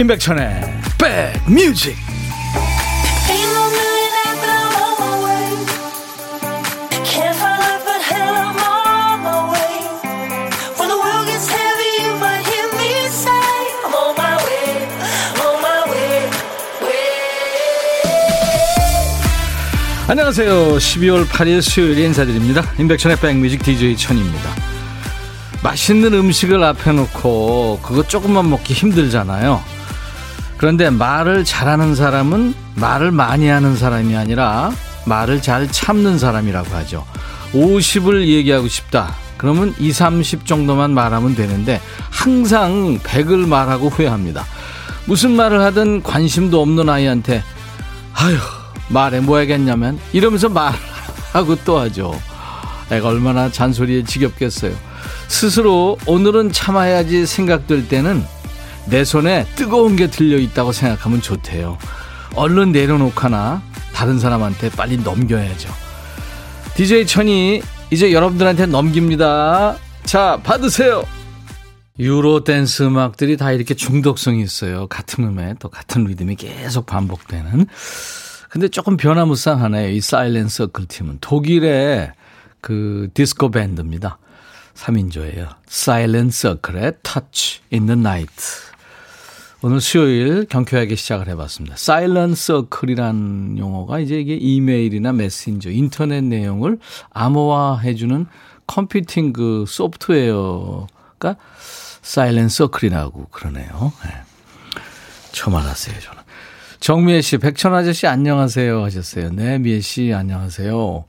임백천의 백뮤직. 안녕하세요. 12월 8일 수요일 인사드립니다. 임백천의 백뮤직 DJ 천입니다. 맛있는 음식을 앞에 놓고 그거 조금만 먹기 힘들잖아요 그런데 말을 잘하는 사람은 말을 많이 하는 사람이 아니라 말을 잘 참는 사람이라고 하죠. 50을 얘기하고 싶다. 그러면 2, 30 정도만 말하면 되는데 항상 100을 말하고 후회합니다. 무슨 말을 하든 관심도 없는 아이한테 아휴 말해 뭐 하겠냐면 이러면서 말하고 또 하죠. 애가 얼마나 잔소리에 지겹겠어요. 스스로 오늘은 참아야지 생각될 때는 내 손에 뜨거운 게 들려 있다고 생각하면 좋대요. 얼른 내려놓거나 다른 사람한테 빨리 넘겨야죠. DJ 천이 이제 여러분들한테 넘깁니다. 자, 받으세요. 유로 댄스 음악들이 다 이렇게 중독성이 있어요. 같은 음에 또 같은 리듬이 계속 반복되는. 근데 조금 변화무쌍하네요. 이 Silent Circle 팀은 독일의 그 디스코 밴드입니다. 3인조예요. Silent Circle의 Touch in the Night. 오늘 수요일 경쾌하게 시작을 해봤습니다. Silent Circle이라는 용어가 이제 이게 이메일이나 메신저, 인터넷 내용을 암호화해주는 컴퓨팅 그 소프트웨어가 Silent Circle이라고 그러네요. 네. 처음 알았어요, 저는. 정미애 씨, 백천 아저씨 안녕하세요 하셨어요. 네, 미애 씨 안녕하세요.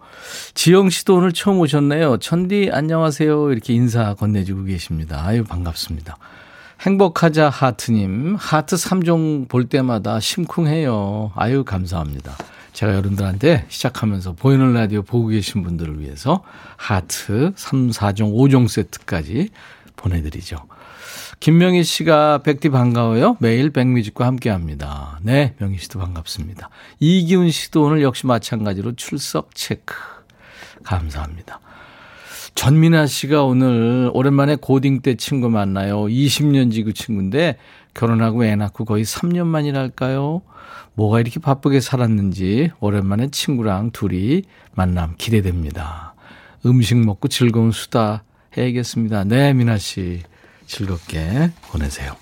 지영 씨도 오늘 처음 오셨네요. 천디 안녕하세요. 이렇게 인사 건네주고 계십니다. 아유, 반갑습니다. 행복하자 하트님, 하트 3종 볼 때마다 심쿵해요. 아유, 감사합니다. 제가 여러분들한테 시작하면서 보이는 라디오 보고 계신 분들을 위해서 하트 3, 4종, 5종 세트까지 보내드리죠. 김명희 씨가 백디 반가워요. 매일 백뮤직과 함께 합니다. 네, 명희 씨도 반갑습니다. 이기훈 씨도 오늘 역시 마찬가지로 출석 체크. 감사합니다. 전민아 씨가 오늘 오랜만에 고딩 때 친구 만나요. 20년 지구 친구인데 결혼하고 애 낳고 거의 3년 만이랄까요? 뭐가 이렇게 바쁘게 살았는지 오랜만에 친구랑 둘이 만남 기대됩니다. 음식 먹고 즐거운 수다 해야겠습니다. 네, 민아 씨. 즐겁게 보내세요.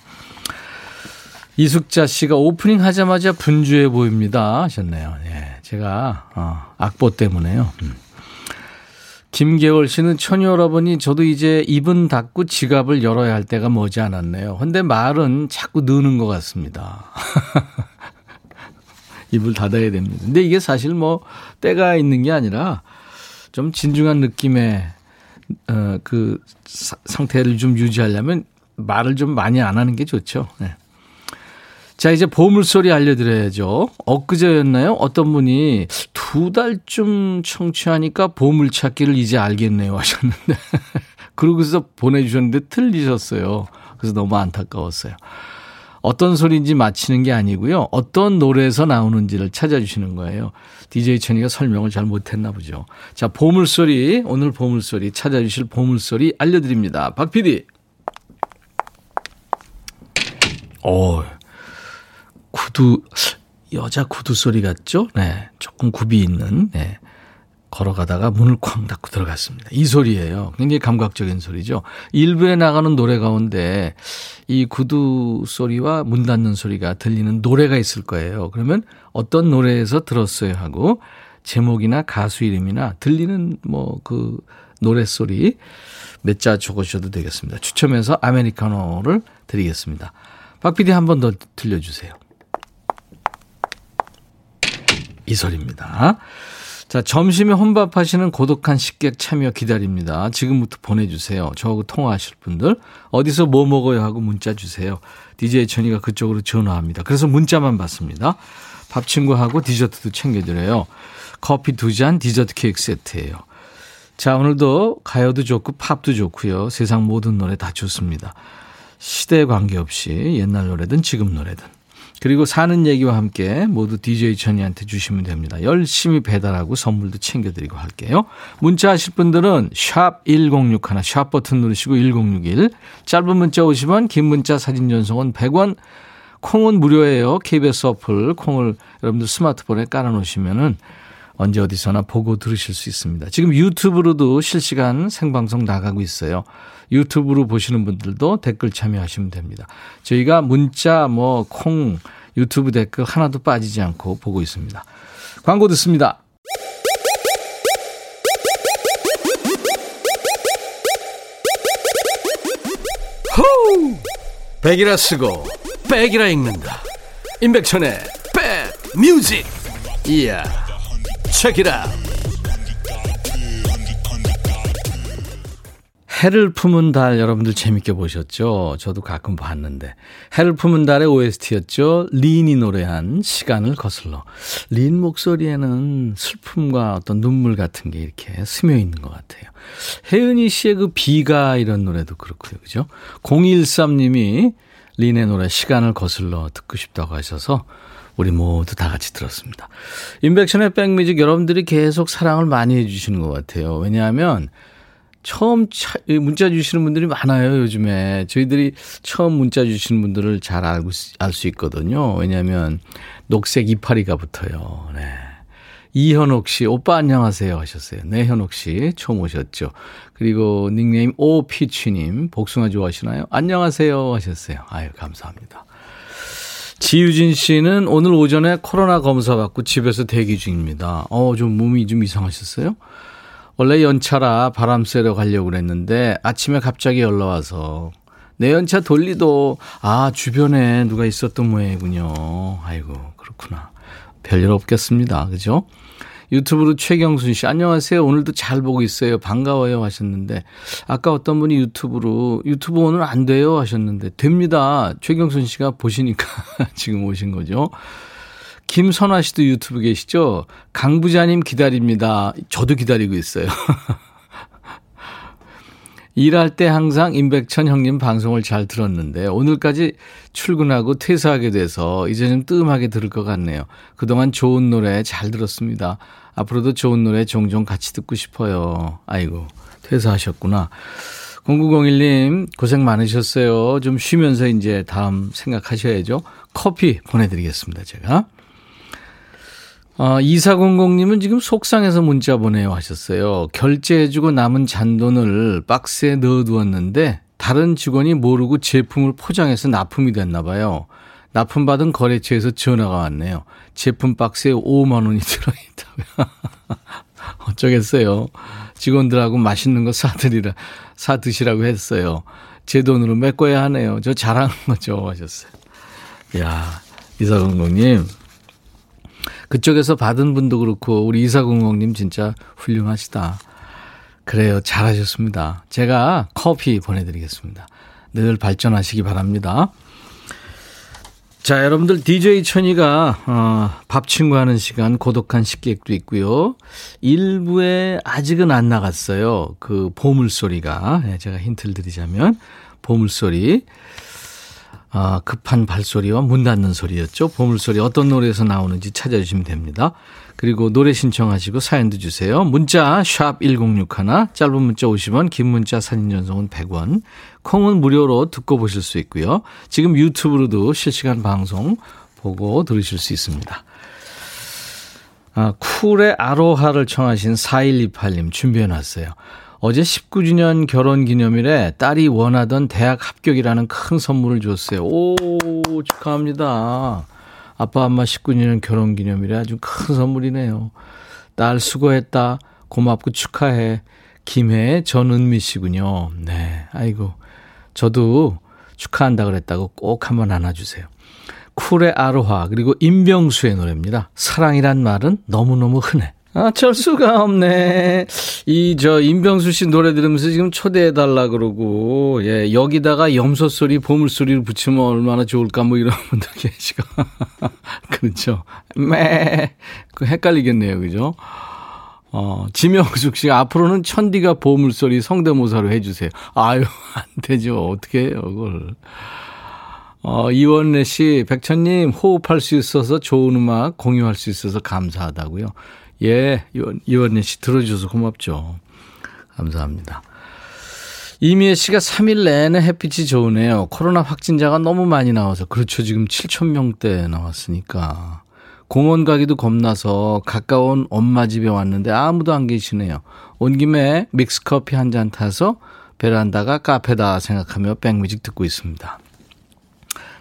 이숙자 씨가 오프닝 하자마자 분주해 보입니다. 하셨네요. 예. 제가, 어, 악보 때문에요. 음. 김계월 씨는 천이 여러분이 저도 이제 입은 닫고 지갑을 열어야 할 때가 머지 않았네요. 근데 말은 자꾸 느는 것 같습니다. 입을 닫아야 됩니다. 근데 이게 사실 뭐 때가 있는 게 아니라 좀 진중한 느낌의 어, 그 사, 상태를 좀 유지하려면 말을 좀 많이 안 하는 게 좋죠. 네. 자, 이제 보물소리 알려드려야죠. 엊그제였나요? 어떤 분이 두 달쯤 청취하니까 보물찾기를 이제 알겠네요 하셨는데. 그러고서 보내주셨는데 틀리셨어요. 그래서 너무 안타까웠어요. 어떤 소리인지 맞히는 게 아니고요. 어떤 노래에서 나오는지를 찾아주시는 거예요. DJ 천이가 설명을 잘 못했나 보죠. 자, 보물소리, 오늘 보물소리, 찾아주실 보물소리 알려드립니다. 박 PD. 오, 구두, 여자 구두 소리 같죠? 네. 조금 굽이 있는, 네. 걸어가다가 문을 쾅 닫고 들어갔습니다. 이 소리예요. 굉장히 감각적인 소리죠. 일부에 나가는 노래 가운데 이 구두 소리와 문 닫는 소리가 들리는 노래가 있을 거예요. 그러면 어떤 노래에서 들었어요 하고 제목이나 가수 이름이나 들리는 뭐 그 노래 소리 몇 자 적으셔도 되겠습니다. 추첨해서 아메리카노를 드리겠습니다. 박 PD 한 번 더 들려주세요. 이 소리입니다. 자, 점심에 혼밥 하시는 고독한 식객 참여 기다립니다. 지금부터 보내주세요. 저하고 통화하실 분들. 어디서 뭐 먹어요 하고 문자 주세요. DJ 천이가 그쪽으로 전화합니다. 그래서 문자만 받습니다. 밥 친구하고 디저트도 챙겨드려요. 커피 두 잔, 디저트 케이크 세트예요. 자, 오늘도 가요도 좋고 팝도 좋고요. 세상 모든 노래 다 좋습니다. 시대에 관계없이 옛날 노래든 지금 노래든. 그리고 사는 얘기와 함께 모두 DJ 천이한테 주시면 됩니다. 열심히 배달하고 선물도 챙겨드리고 할게요. 문자 하실 분들은 샵 1061, 샵 버튼 누르시고 1061. 짧은 문자 오시면 긴 문자 사진 전송은 100원, 콩은 무료예요. KBS 어플 콩을 여러분들 스마트폰에 깔아놓으시면은 언제 어디서나 보고 들으실 수 있습니다. 지금 유튜브로도 실시간 생방송 나가고 있어요. 유튜브로 보시는 분들도 댓글 참여하시면 됩니다. 저희가 문자, 뭐, 콩, 유튜브 댓글 하나도 빠지지 않고 보고 있습니다. 광고 듣습니다. 호우! 백이라 쓰고, 백이라 읽는다. 임백천의 백 뮤직. 이야. Check it out. 해를 품은 달 여러분들 재밌게 보셨죠? 저도 가끔 봤는데. 해를 품은 달의 OST였죠. 린이 노래한 시간을 거슬러. 린 목소리에는 슬픔과 어떤 눈물 같은 게 이렇게 스며 있는 것 같아요. 혜은이 씨의 그 비가 이런 노래도 그렇고요. 그죠? 013님이 린의 노래 시간을 거슬러 듣고 싶다고 하셔서 우리 모두 다 같이 들었습니다. 인백션의 백뮤직 여러분들이 계속 사랑을 많이 해주시는 것 같아요. 왜냐하면 처음 문자 주시는 분들이 많아요, 요즘에. 저희들이 처음 문자 주시는 분들을 잘 알고, 알 수 있거든요. 왜냐하면 녹색 이파리가 붙어요. 네. 이현옥 씨, 오빠 안녕하세요 하셨어요. 네, 현옥 씨, 처음 오셨죠. 그리고 닉네임 오피치님, 복숭아 좋아하시나요? 안녕하세요 하셨어요. 아유, 감사합니다. 지유진 씨는 오늘 오전에 코로나 검사 받고 집에서 대기 중입니다. 어, 좀 몸이 좀 이상하셨어요? 원래 연차라 바람 쐬러 가려고 그랬는데 아침에 갑자기 연락 와서 내 연차 돌리도 아 주변에 누가 있었던 모양이군요. 아이고 그렇구나. 별일 없겠습니다. 그죠? 유튜브로 최경순 씨, 안녕하세요. 오늘도 잘 보고 있어요. 반가워요. 하셨는데, 아까 어떤 분이 유튜브로, 유튜브 오늘 안 돼요. 하셨는데, 됩니다. 최경순 씨가 보시니까 지금 오신 거죠. 김선화 씨도 유튜브 계시죠? 강 부자님 기다립니다. 저도 기다리고 있어요. 일할 때 항상 임백천 형님 방송을 잘 들었는데 오늘까지 출근하고 퇴사하게 돼서 이제 좀 뜸하게 들을 것 같네요. 그동안 좋은 노래 잘 들었습니다. 앞으로도 좋은 노래 종종 같이 듣고 싶어요. 아이고, 퇴사하셨구나. 0901님, 고생 많으셨어요. 좀 쉬면서 이제 다음 생각하셔야죠. 커피 보내드리겠습니다, 제가. 어, 2400님은 지금 속상해서 문자 보내요 하셨어요. 결제해주고 남은 잔돈을 박스에 넣어두었는데 다른 직원이 모르고 제품을 포장해서 납품이 됐나 봐요. 납품받은 거래처에서 전화가 왔네요. 제품 박스에 5만 원이 들어있다고요. 어쩌겠어요. 직원들하고 맛있는 거 사드리라, 사드시라고 했어요. 제 돈으로 메꿔야 하네요. 저 잘한 거죠. 하셨어요. 야, 이사공공님. 그쪽에서 받은 분도 그렇고, 우리 이사공공님 진짜 훌륭하시다. 그래요. 잘하셨습니다. 제가 커피 보내드리겠습니다. 늘 발전하시기 바랍니다. 자, 여러분들 DJ 천이가 어, 밥 친구 하는 시간 고독한 식객도 있고요. 일부에 아직은 안 나갔어요. 그 보물 소리가 네, 제가 힌트를 드리자면 보물 소리. 아, 급한 발소리와 문 닫는 소리였죠. 보물소리 어떤 노래에서 나오는지 찾아주시면 됩니다. 그리고 노래 신청하시고 사연도 주세요. 문자 1061, 짧은 문자 50원, 긴 문자 사진 전송은 100원. 콩은 무료로 듣고 보실 수 있고요. 지금 유튜브로도 실시간 방송 보고 들으실 수 있습니다. 아, 쿨의 아로하를 청하신 4128님 준비해 놨어요. 어제 19주년 결혼 기념일에 딸이 원하던 대학 합격이라는 큰 선물을 줬어요. 오, 축하합니다. 아빠, 엄마 19주년 결혼 기념일에 아주 큰 선물이네요. 딸 수고했다. 고맙고 축하해. 김해 전은미 씨군요. 네. 아이고. 저도 축하한다 그랬다고 꼭 한번 안아주세요. 쿨의 아로하, 그리고 임병수의 노래입니다. 사랑이란 말은 너무너무 흔해. 아, 쩔 수가 없네. 이, 저, 임병수 씨 노래 들으면서 지금 초대해달라 그러고, 예, 여기다가 염소 소리, 보물 소리를 붙이면 얼마나 좋을까, 뭐 이런 분들 계시고. 그렇죠. 매. 그 헷갈리겠네요. 그죠? 어, 지명숙 씨, 앞으로는 천디가 보물 소리 성대모사로 해주세요. 아유, 안 되죠. 어떻게 해요, 그걸. 어, 이원래 씨, 백천님, 호흡할 수 있어서 좋은 음악 공유할 수 있어서 감사하다고요. 예, 이원, 이원래 씨 들어줘서 고맙죠. 감사합니다. 이미애 씨가 3일 내내 햇빛이 좋으네요. 코로나 확진자가 너무 많이 나와서. 그렇죠. 지금 7천 명대 나왔으니까. 공원 가기도 겁나서 가까운 엄마 집에 왔는데 아무도 안 계시네요. 온 김에 믹스 커피 한 잔 타서 베란다가 카페다 생각하며 백뮤직 듣고 있습니다.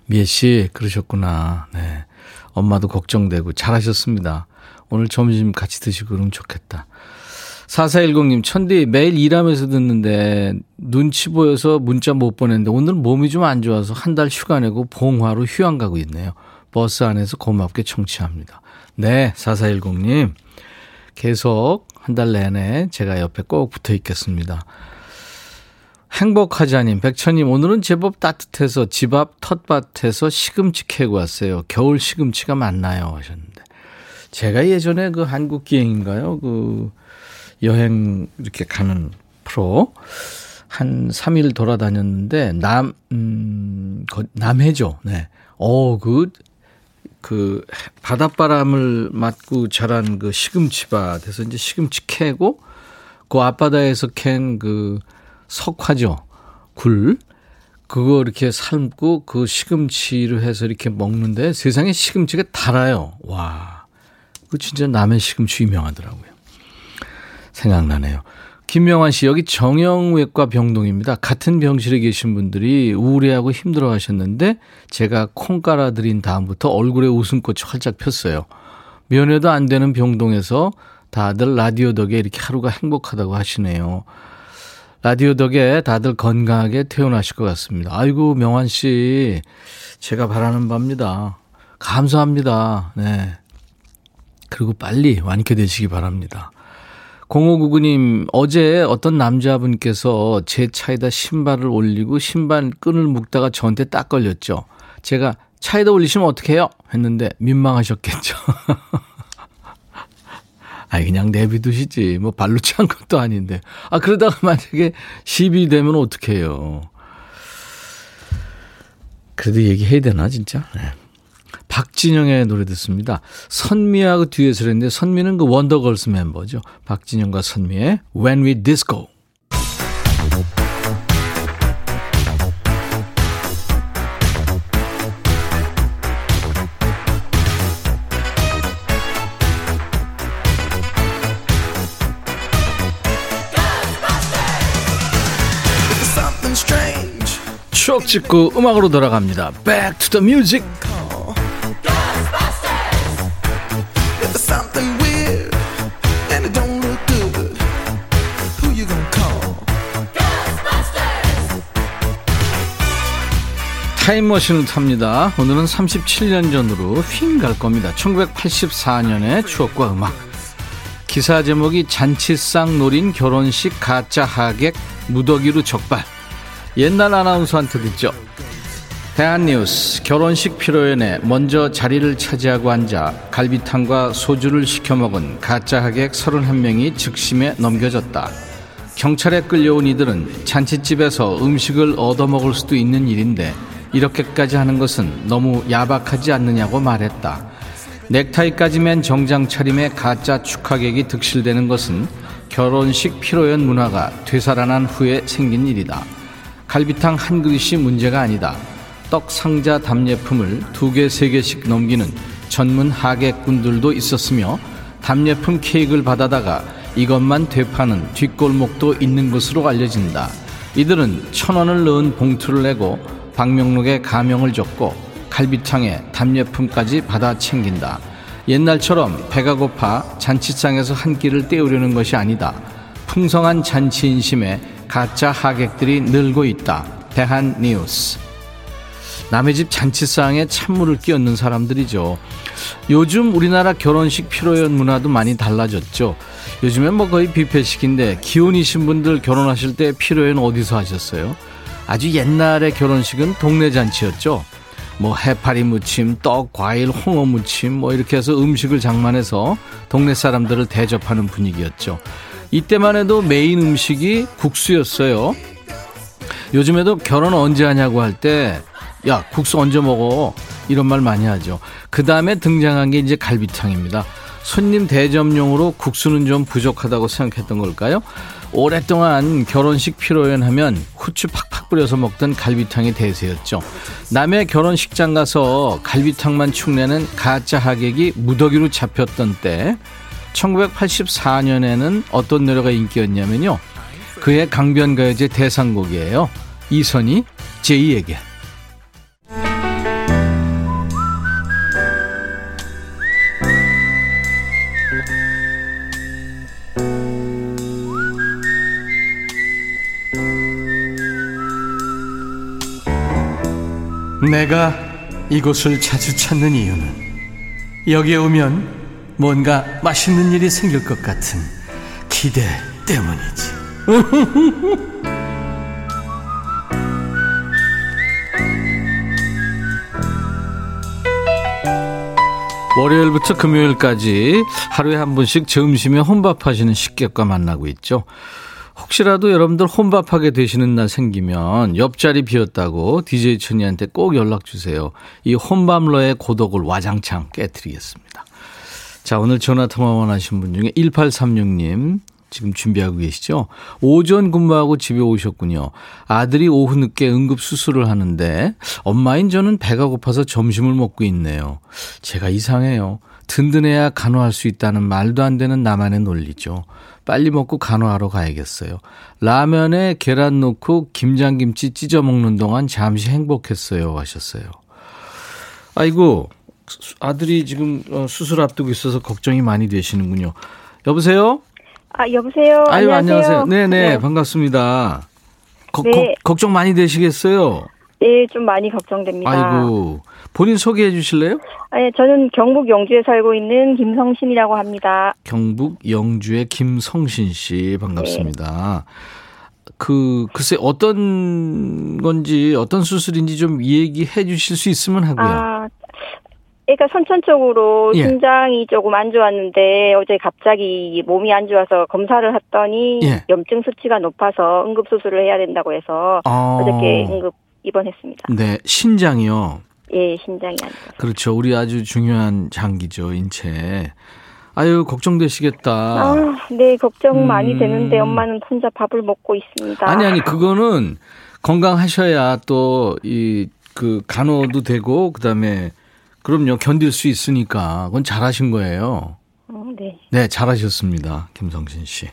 미애 씨, 그러셨구나. 네. 엄마도 걱정되고 잘하셨습니다. 오늘 점심 같이 드시고 그러면 좋겠다. 4410님, 천디, 매일 일하면서 듣는데 눈치 보여서 문자 못 보냈는데 오늘 몸이 좀 안 좋아서 한 달 휴가 내고 봉화로 휴양 가고 있네요. 버스 안에서 고맙게 청취합니다. 네, 4410님. 계속 한 달 내내 제가 옆에 꼭 붙어 있겠습니다. 행복하자님, 백천님, 오늘은 제법 따뜻해서 집 앞 텃밭에서 시금치 캐고 왔어요. 겨울 시금치가 많나요? 하셨는데. 제가 예전에 그 한국 기행인가요? 그 여행 이렇게 가는 프로 한 3일 돌아다녔는데 남, 음, 남해죠. 네. 어, 그, 그 바닷바람을 맞고 자란 그 시금치밭에서 이제 시금치 캐고 그 앞바다에서 캔 그 석화죠. 굴. 그거 이렇게 삶고 그 시금치를 해서 이렇게 먹는데 세상에 시금치가 달아요. 와. 그 진짜 남해 시금치 유명하더라고요. 생각나네요. 김명환 씨, 여기 정형외과 병동입니다. 같은 병실에 계신 분들이 우울해하고 힘들어 하셨는데 제가 콩 깔아드린 다음부터 얼굴에 웃음꽃이 활짝 폈어요. 면회도 안 되는 병동에서 다들 라디오 덕에 이렇게 하루가 행복하다고 하시네요. 라디오 덕에 다들 건강하게 태어나실 것 같습니다. 아이고, 명환 씨, 제가 바라는 바입니다. 감사합니다. 네. 그리고 빨리 완쾌되시기 바랍니다. 0599님, 어제 어떤 남자분께서 제 차에다 신발을 올리고 신발 끈을 묶다가 저한테 딱 걸렸죠. 제가 차에다 올리시면 어떡해요? 했는데 민망하셨겠죠. 아니, 그냥 내비두시지. 뭐 발로 찬 것도 아닌데. 아, 그러다가 만약에 시비 되면 어떡해요. 그래도 얘기해야 되나, 진짜? 네. 박진영의 노래 듣습니다. 선미하고 뒤에서 그랬는데 선미는 그 원더걸스 멤버죠. 박진영과 선미의 When We Disco. 추억 찍고 음악으로 돌아갑니다. Back to the music. 타임머신을 탑니다. 오늘은 37년 전으로 휙 갈 겁니다. 1984년의 추억과 음악. 기사 제목이 잔치상 노린 결혼식 가짜 하객 무더기로 적발. 옛날 아나운서한테 듣죠. 대한뉴스 결혼식 피로연에 먼저 자리를 차지하고 앉아 갈비탕과 소주를 시켜 먹은 가짜 하객 31명이 즉심에 넘겨졌다. 경찰에 끌려온 이들은 잔치집에서 음식을 얻어먹을 수도 있는 일인데 이렇게까지 하는 것은 너무 야박하지 않느냐고 말했다. 넥타이까지 맨 정장 차림의 가짜 축하객이 득실되는 것은 결혼식 피로연 문화가 되살아난 후에 생긴 일이다. 갈비탕 한 그릇이 문제가 아니다. 떡 상자 답례품을 두 개, 세 개씩 넘기는 전문 하객분들도 있었으며 답례품 케이크를 받아다가 이것만 되파는 뒷골목도 있는 것으로 알려진다. 이들은 천 원을 넣은 봉투를 내고 방명록에 가명을 적고 갈비탕에 답례품까지 받아 챙긴다. 옛날처럼 배가 고파 잔치상에서 한 끼를 때우려는 것이 아니다. 풍성한 잔치 인심에 가짜 하객들이 늘고 있다. 대한 뉴스. 남의 집 잔치상에 찬물을 끼얹는 사람들이죠. 요즘 우리나라 결혼식 피로연 문화도 많이 달라졌죠. 요즘엔 뭐 거의 뷔페식인데 기혼이신 분들 결혼하실 때 피로연 어디서 하셨어요? 아주 옛날의 결혼식은 동네 잔치였죠. 뭐 해파리 무침, 떡, 과일, 홍어 무침 뭐 이렇게 해서 음식을 장만해서 동네 사람들을 대접하는 분위기였죠. 이때만 해도 메인 음식이 국수였어요. 요즘에도 결혼 언제 하냐고 할 때, 야, 국수 언제 먹어? 이런 말 많이 하죠. 그 다음에 등장한 게 이제 갈비탕입니다. 손님 대접용으로 국수는 좀 부족하다고 생각했던 걸까요? 오랫동안 결혼식 피로연하면 후추 팍팍 뿌려서 먹던 갈비탕이 대세였죠. 남의 결혼식장 가서 갈비탕만 축내는 가짜 하객이 무더기로 잡혔던 때 1984년에는 어떤 노래가 인기였냐면요. 그의 강변가요제 대상곡이에요. 이선희 제이에게. 내가 이곳을 자주 찾는 이유는 여기에 오면 뭔가 맛있는 일이 생길 것 같은 기대 때문이지. 월요일부터 금요일까지 하루에 한 번씩 점심에 혼밥하시는 식객과 만나고 있죠. 혹시라도 여러분들 혼밥하게 되시는 날 생기면 옆자리 비었다고 DJ 천이한테 꼭 연락 주세요. 이 혼밥러의 고독을 와장창 깨뜨리겠습니다. 자, 오늘 전화 통화 원하신 분 중에 1836님 지금 준비하고 계시죠? 오전 근무하고 집에 오셨군요. 아들이 오후 늦게 응급 수술을 하는데 엄마인 저는 배가 고파서 점심을 먹고 있네요. 제가 이상해요. 든든해야 간호할 수 있다는 말도 안 되는 나만의 논리죠. 빨리 먹고 간호하러 가야겠어요. 라면에 계란 넣고 김장김치 찢어 먹는 동안 잠시 행복했어요. 하셨어요. 아이고, 아들이 지금 어, 수술 앞두고 있어서 걱정이 많이 되시는군요. 여보세요? 아, 여보세요? 아유, 안녕하세요. 네네, 네. 반갑습니다. 거, 네. 거, 걱정 많이 되시겠어요? 네, 좀 많이 걱정됩니다. 아이고, 본인 소개해 주실래요? 네, 저는 경북 영주에 살고 있는 김성신이라고 합니다. 경북 영주의 김성신 씨, 반갑습니다. 네. 그, 글쎄, 어떤 건지, 어떤 수술인지 좀 얘기해 주실 수 있으면 하고요. 아, 그러니까 선천적으로 예. 심장이 조금 안 좋았는데 어제 갑자기 몸이 안 좋아서 검사를 했더니 예. 염증 수치가 높아서 응급 수술을 해야 된다고 해서 아. 어저께 응급 입원했습니다. 네, 신장이요. 예, 신장이 안 좋아서. 그렇죠. 우리 아주 중요한 장기죠, 인체. 아유, 걱정되시겠다. 아, 네, 걱정 음. 많이 되는데 엄마는 혼자 밥을 먹고 있습니다. 아니, 아니, 그거는 건강하셔야 또 이 그 간호도 되고 그다음에 그럼요. 견딜 수 있으니까. 그건 잘하신 거예요. 어, 네. 네, 잘하셨습니다. 김성진 씨.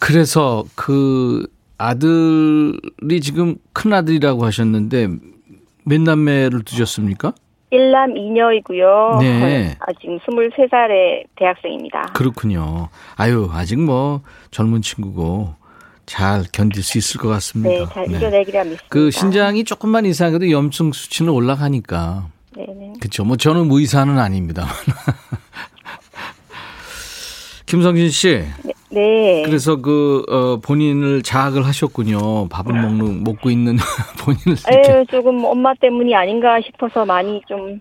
그래서 그 아들이 지금 큰 아들이라고 하셨는데 몇 남매를 두셨습니까? 1남 2녀이고요. 네. 아, 지금 23살의 대학생입니다. 그렇군요. 아유, 아직 뭐 젊은 친구고 잘 견딜 수 있을 것 같습니다. 네, 잘 이겨내기라 네. 믿습니다. 그 신장이 조금만 이상해도 염증 수치는 올라가니까. 네네. 그렇죠. 뭐 저는 의사는 아닙니다. 김성진 씨. 네. 네. 그래서 그 어, 본인을 자학을 하셨군요. 밥을 먹는 먹고 있는 본인을. 에 조금 엄마 때문이 아닌가 싶어서 많이 좀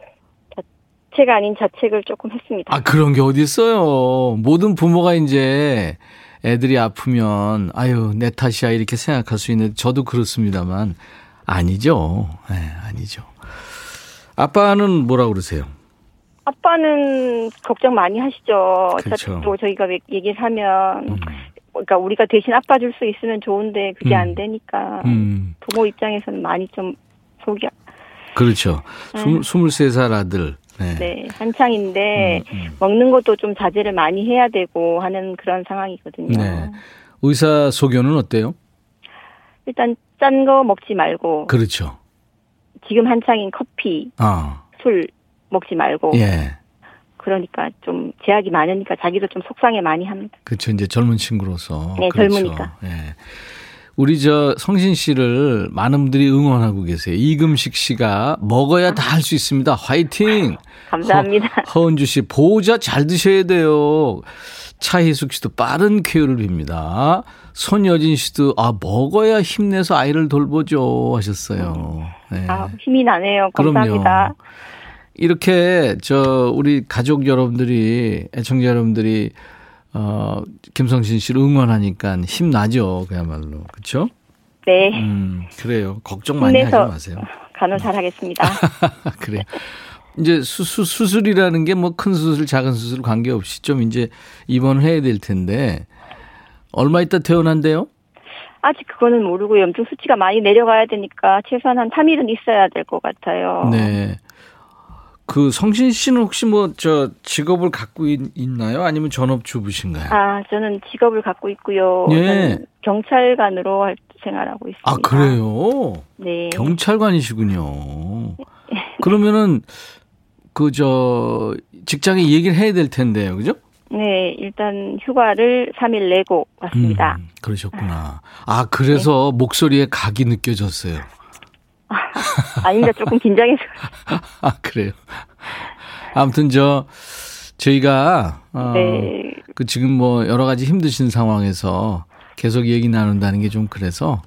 자책 아닌 자책을 조금 했습니다. 아 그런 게 어디 있어요. 모든 부모가 이제 애들이 아프면 아유 내 탓이야 이렇게 생각할 수 있는데 저도 그렇습니다만 아니죠. 네, 아니죠. 아빠는 뭐라 그러세요? 아빠는 걱정 많이 하시죠. 그렇죠. 또 저희가 얘기를 하면 음. 그러니까 우리가 대신 아빠 줄 수 있으면 좋은데 그게 음. 안 되니까 음. 부모 입장에서는 많이 좀 속이 그렇죠. 네. 23살 아들. 네. 네 한창인데 음, 음. 먹는 것도 좀 자제를 많이 해야 되고 하는 그런 상황이거든요. 네. 의사 소견은 어때요? 일단 짠 거 먹지 말고. 그렇죠. 지금 한창인 커피, 어. 술 먹지 말고. 예. 그러니까 좀 제약이 많으니까 자기도 좀 속상해 많이 합니다. 그렇죠. 이제 젊은 친구로서. 네, 그렇죠. 젊으니까. 예. 우리 저 성신 씨를 많은 분들이 응원하고 계세요. 이금식 씨가 먹어야 다 할 수 있습니다. 화이팅! 감사합니다. 허, 은주 씨, 보호자 잘 드셔야 돼요. 차희숙 씨도 빠른 쾌유를 빕니다. 손여진 씨도 아 먹어야 힘내서 아이를 돌보죠 하셨어요. 네. 아 힘이 나네요. 감사합니다. 그럼요. 이렇게 저 우리 가족 여러분들이 애청자 여러분들이 어 김성신 씨를 응원하니까 힘 나죠 그야말로 그렇죠? 네. 음 그래요 걱정 많이 하지 마세요. 간호 잘하겠습니다. 그래. 이제 수수, 수술이라는 게 뭐 큰 수술, 작은 수술 관계없이 좀 이제 입원해야 될 텐데 얼마 있다 퇴원한대요? 아직 그거는 모르고 염증 수치가 많이 내려가야 되니까 최소한 한 3일은 있어야 될 것 같아요. 네. 그 성신 씨는 혹시 뭐 저 직업을 갖고 있, 나요 아니면 전업주부신가요? 아, 저는 직업을 갖고 있고요. 예. 경찰관으로 생활하고 있습니다. 아, 그래요? 네. 경찰관이시군요. 그러면은 그 저 직장에 얘기를 해야 될 텐데요. 그죠? 네, 일단 휴가를 3일 내고 왔습니다. 음, 그러셨구나. 아, 그래서 네. 목소리에 각이 느껴졌어요. 아닌가 조금 긴장해서. 아, 그래요. 아무튼 저 저희가 어, 네. 그 지금 뭐 여러 가지 힘드신 상황에서 계속 얘기 나눈다는 게 좀 그래서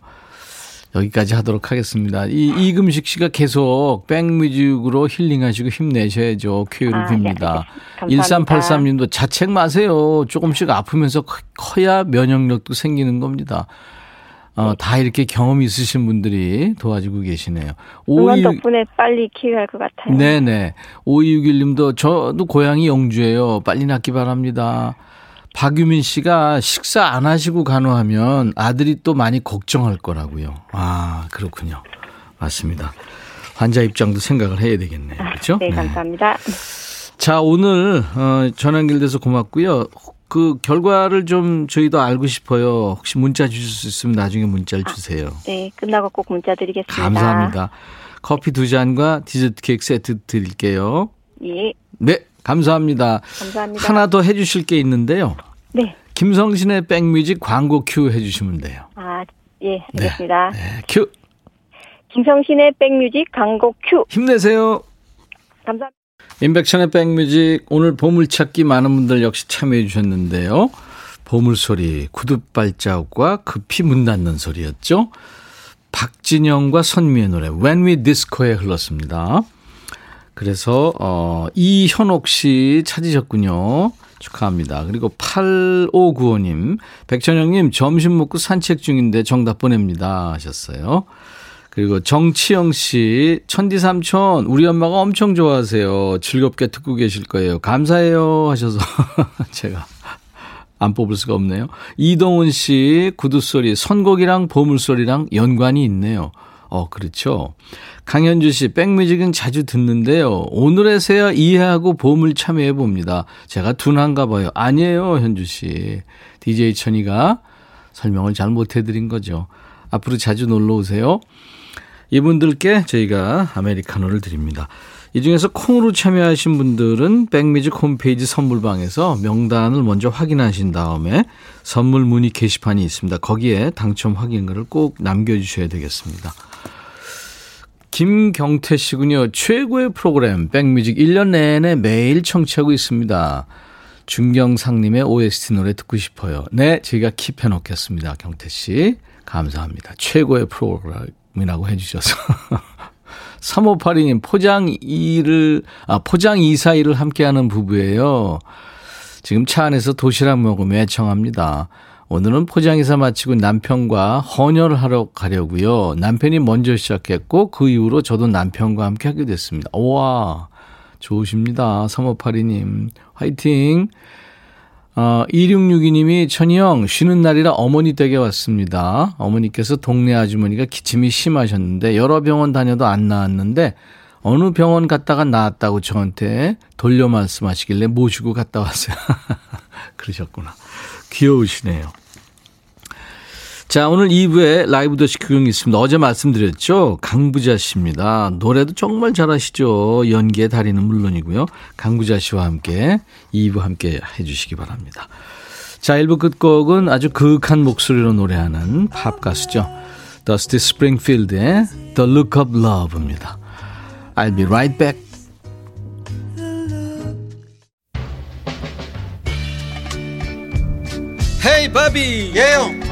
여기까지 하도록 하겠습니다. 이 이금식 씨가 계속 백뮤직으로 힐링하시고 힘내셔야죠. 쾌유를 아, 빕니다. 네. 1383님도 자책 마세요. 조금씩 아프면서 커야 면역력도 생기는 겁니다. 어, 다 이렇게 경험이 있으신 분들이 도와주고 계시네요. 응원 덕분에 빨리 키워야 할 것 같아요. 네네. 5261님도 저도 고향이 영주예요. 빨리 낫기 바랍니다. 박유민 씨가 식사 안 하시고 간호하면 아들이 또 많이 걱정할 거라고요. 아, 그렇군요. 맞습니다. 환자 입장도 생각을 해야 되겠네요. 그렇죠? 네, 감사합니다. 네. 자, 오늘 어, 전화 연결돼서 고맙고요. 그 결과를 좀 저희도 알고 싶어요. 혹시 문자 주실 수 있으면 나중에 문자를 주세요. 아, 네, 끝나고 꼭 문자 드리겠습니다. 감사합니다. 커피 두 잔과 디저트 케이크 세트 드릴게요. 예. 네, 감사합니다. 감사합니다. 하나 더 해주실 게 있는데요. 네. 김성신의 백뮤직 광고 큐 해주시면 돼요. 아, 예, 알겠습니다. 네, 네 큐. 김성신의 백뮤직 광고 큐. 힘내세요. 감사합니다. 인백션의 백뮤직 오늘 보물찾기 많은 분들 역시 참여해 주셨는데요. 보물소리, 구둣발자국과 급히 문 닫는 소리였죠. 박진영과 선미의 노래 When We Disco에 흘렀습니다. 그래서 어, 이현옥 씨 찾으셨군요. 축하합니다. 그리고 8595님, 백천영님 점심 먹고 산책 중인데 정답 보냅니다 하셨어요. 그리고 정치영 씨, 천디삼촌, 우리 엄마가 엄청 좋아하세요. 즐겁게 듣고 계실 거예요. 감사해요. 하셔서 제가 안 뽑을 수가 없네요. 이동훈 씨, 구두소리, 선곡이랑 보물소리랑 연관이 있네요. 어, 그렇죠. 강현주 씨, 백뮤직은 자주 듣는데요. 오늘에서야 이해하고 보물 참여해 봅니다. 제가 둔한가 봐요. 아니에요, 현주 씨. DJ 천이가 설명을 잘 못해드린 거죠. 앞으로 자주 놀러 오세요. 이분들께 저희가 아메리카노를 드립니다. 이 중에서 콩으로 참여하신 분들은 백뮤직 홈페이지 선물방에서 명단을 먼저 확인하신 다음에 선물 문의 게시판이 있습니다. 거기에 당첨 확인글을 꼭 남겨주셔야 되겠습니다. 김경태 씨군요. 최고의 프로그램 백뮤직 1년 내내 매일 청취하고 있습니다. 중경상님의 OST 노래 듣고 싶어요. 네, 저희가 킵해 놓겠습니다. 경태 씨. 감사합니다. 최고의 프로그램. 이라고 해주셔서. 3582님, 포장 일을, 아, 포장 이사 일을 함께 하는 부부예요. 지금 차 안에서 도시락 먹으며 애청합니다. 오늘은 포장이사 마치고 남편과 헌혈을 하러 가려고요. 남편이 먼저 시작했고, 그 이후로 저도 남편과 함께 하게 됐습니다. 우와, 좋으십니다. 3582님, 화이팅! 어, 2662님이 천희 형 쉬는 날이라 어머니 댁에 왔습니다. 어머니께서 동네 아주머니가 기침이 심하셨는데 여러 병원 다녀도 안 나았는데 어느 병원 갔다가 나았다고 저한테 돌려 말씀하시길래 모시고 갔다 왔어요. 그러셨구나. 귀여우시네요. 자, 오늘 2부에 라이브 더시 교육이 있습니다. 어제 말씀드렸죠? 강부자 씨입니다. 노래도 정말 잘하시죠? 연기의 달인은 물론이고요. 강부자 씨와 함께 2부 함께 해주시기 바랍니다. 자, 1부 끝곡은 아주 그윽한 목소리로 노래하는 팝 가수죠. 더스티 스프링필드의 The Look of Love입니다. I'll be right back. 헤이 바비 예영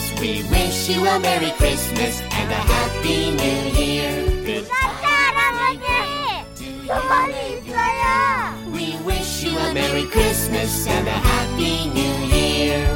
Christmas. We wish you a Merry Christmas and a Happy New Year. Good 할아버지, 소원이 있어요. We wish you a Merry Christmas and a Happy New Year.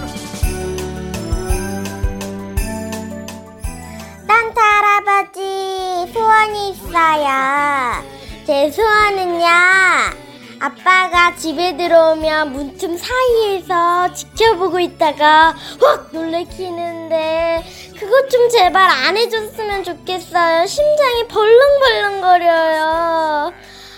산타 할아버지 소원이 있어요. 제 소원은요. 아빠가 집에 들어오면 문틈 사이에서 지켜보고 있다가 확 놀래키는데 그것 좀 제발 안 해줬으면 좋겠어요. 심장이 벌렁벌렁거려요.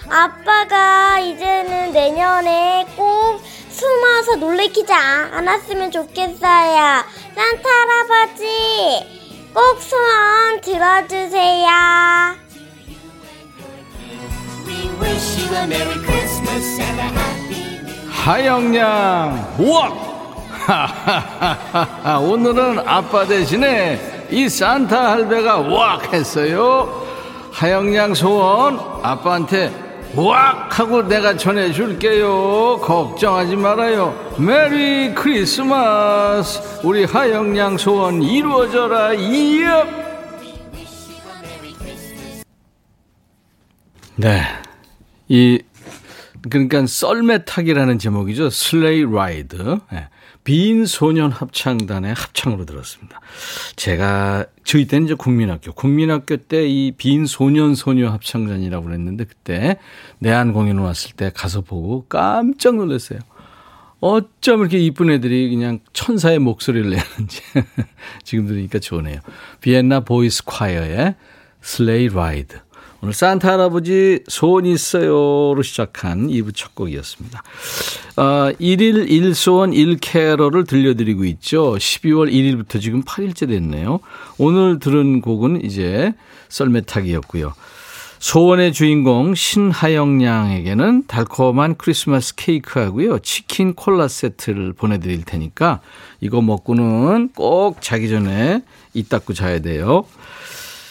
아빠가 이제는 내년에 꼭 숨어서 놀래키지 않았으면 좋겠어요. 산타 할아버지 꼭 소원 들어주세요. 하영양 우와! 오늘은 아빠 대신에 이 산타 할배가 우악 했어요. 하영양 소원 아빠한테 우악 하고 내가 전해줄게요. 걱정하지 말아요. 메리 크리스마스! 우리 하영양 소원 이루어져라. 이업 네. 이, 그러니까 썰매타기라는 제목이죠. Sleigh Ride. 네. 빈 소년 합창단의 합창으로 들었습니다. 제가 저희 때는 이제 국민학교, 국민학교 때 이 빈 소년 소녀 합창단이라고 그랬는데 그때 내한 공연 왔을 때 가서 보고 깜짝 놀랐어요. 어쩜 이렇게 이쁜 애들이 그냥 천사의 목소리를 내는지 지금 들으니까 좋네요. Vienna Boys Choir의 Sleigh Ride. 오늘 산타 할아버지 소원 있어요로 시작한 2부 첫 곡이었습니다. 어, 1일 1소원 1캐럴을 들려드리고 있죠. 12월 1일부터 지금 8일째 됐네요. 오늘 들은 곡은 이제 썰매타기였고요. 소원의 주인공 신하영 양에게는 달콤한 크리스마스 케이크하고요. 치킨 콜라 세트를 보내드릴 테니까 이거 먹고는 꼭 자기 전에 이 닦고 자야 돼요.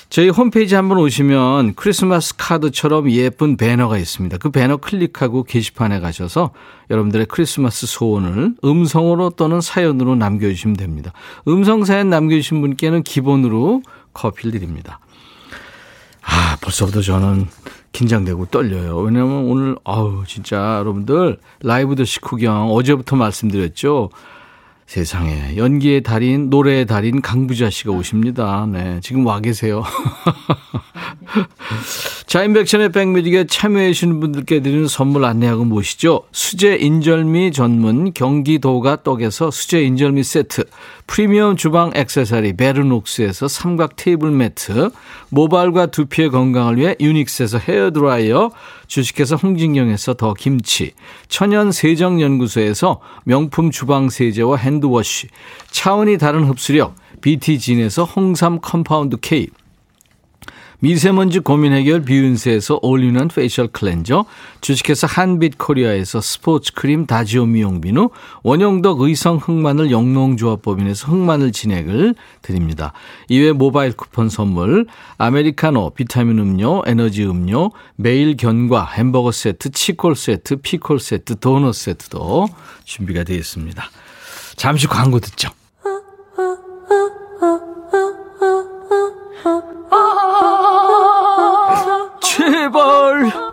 저희 홈페이지 한번 오시면 크리스마스 카드처럼 예쁜 배너가 있습니다. 그 배너 클릭하고 게시판에 가셔서 여러분들의 크리스마스 소원을 음성으로 또는 사연으로 남겨주시면 됩니다. 음성 사연 남겨주신 분께는 기본으로 커피를 드립니다. 아, 벌써부터 저는 긴장되고 떨려요. 왜냐면 오늘, 아우, 진짜 여러분들 라이브 더 식후경 어제부터 말씀드렸죠. 세상에 연기의 달인 노래의 달인 강부자 씨가 오십니다. 네, 지금 와 계세요. 자, 인백션의 백뮤직에 참여해 주시는 분들께 드리는 선물 안내하고 모시죠. 수제 인절미 전문 경기도가 떡에서 수제 인절미 세트, 프리미엄 주방 액세서리 베르녹스에서 삼각 테이블 매트, 모발과 두피의 건강을 위해 유닉스에서 헤어드라이어, 주식회사 홍진경에서 더 김치, 천연 세정연구소에서 명품 주방 세제와 hand wash, 차원이 다른 흡수력, BT진에서 홍삼 compound K, 미세먼지 고민 해결 비윤세에서 올리는 facial cleanser, 주식회사 한빛 코리아에서 스포츠 크림 다지오 미용 비누, 원형덕 의성 흑마늘 영농조합법인에서 흑마늘 진액을 드립니다. 이외 모바일 쿠폰 선물, 아메리카노, 비타민 음료, 에너지 음료, 매일 견과, 햄버거 세트, 치콜 세트, 피콜 세트, 도넛 세트도 준비가 되어 있습니다. 잠시 광고 듣죠.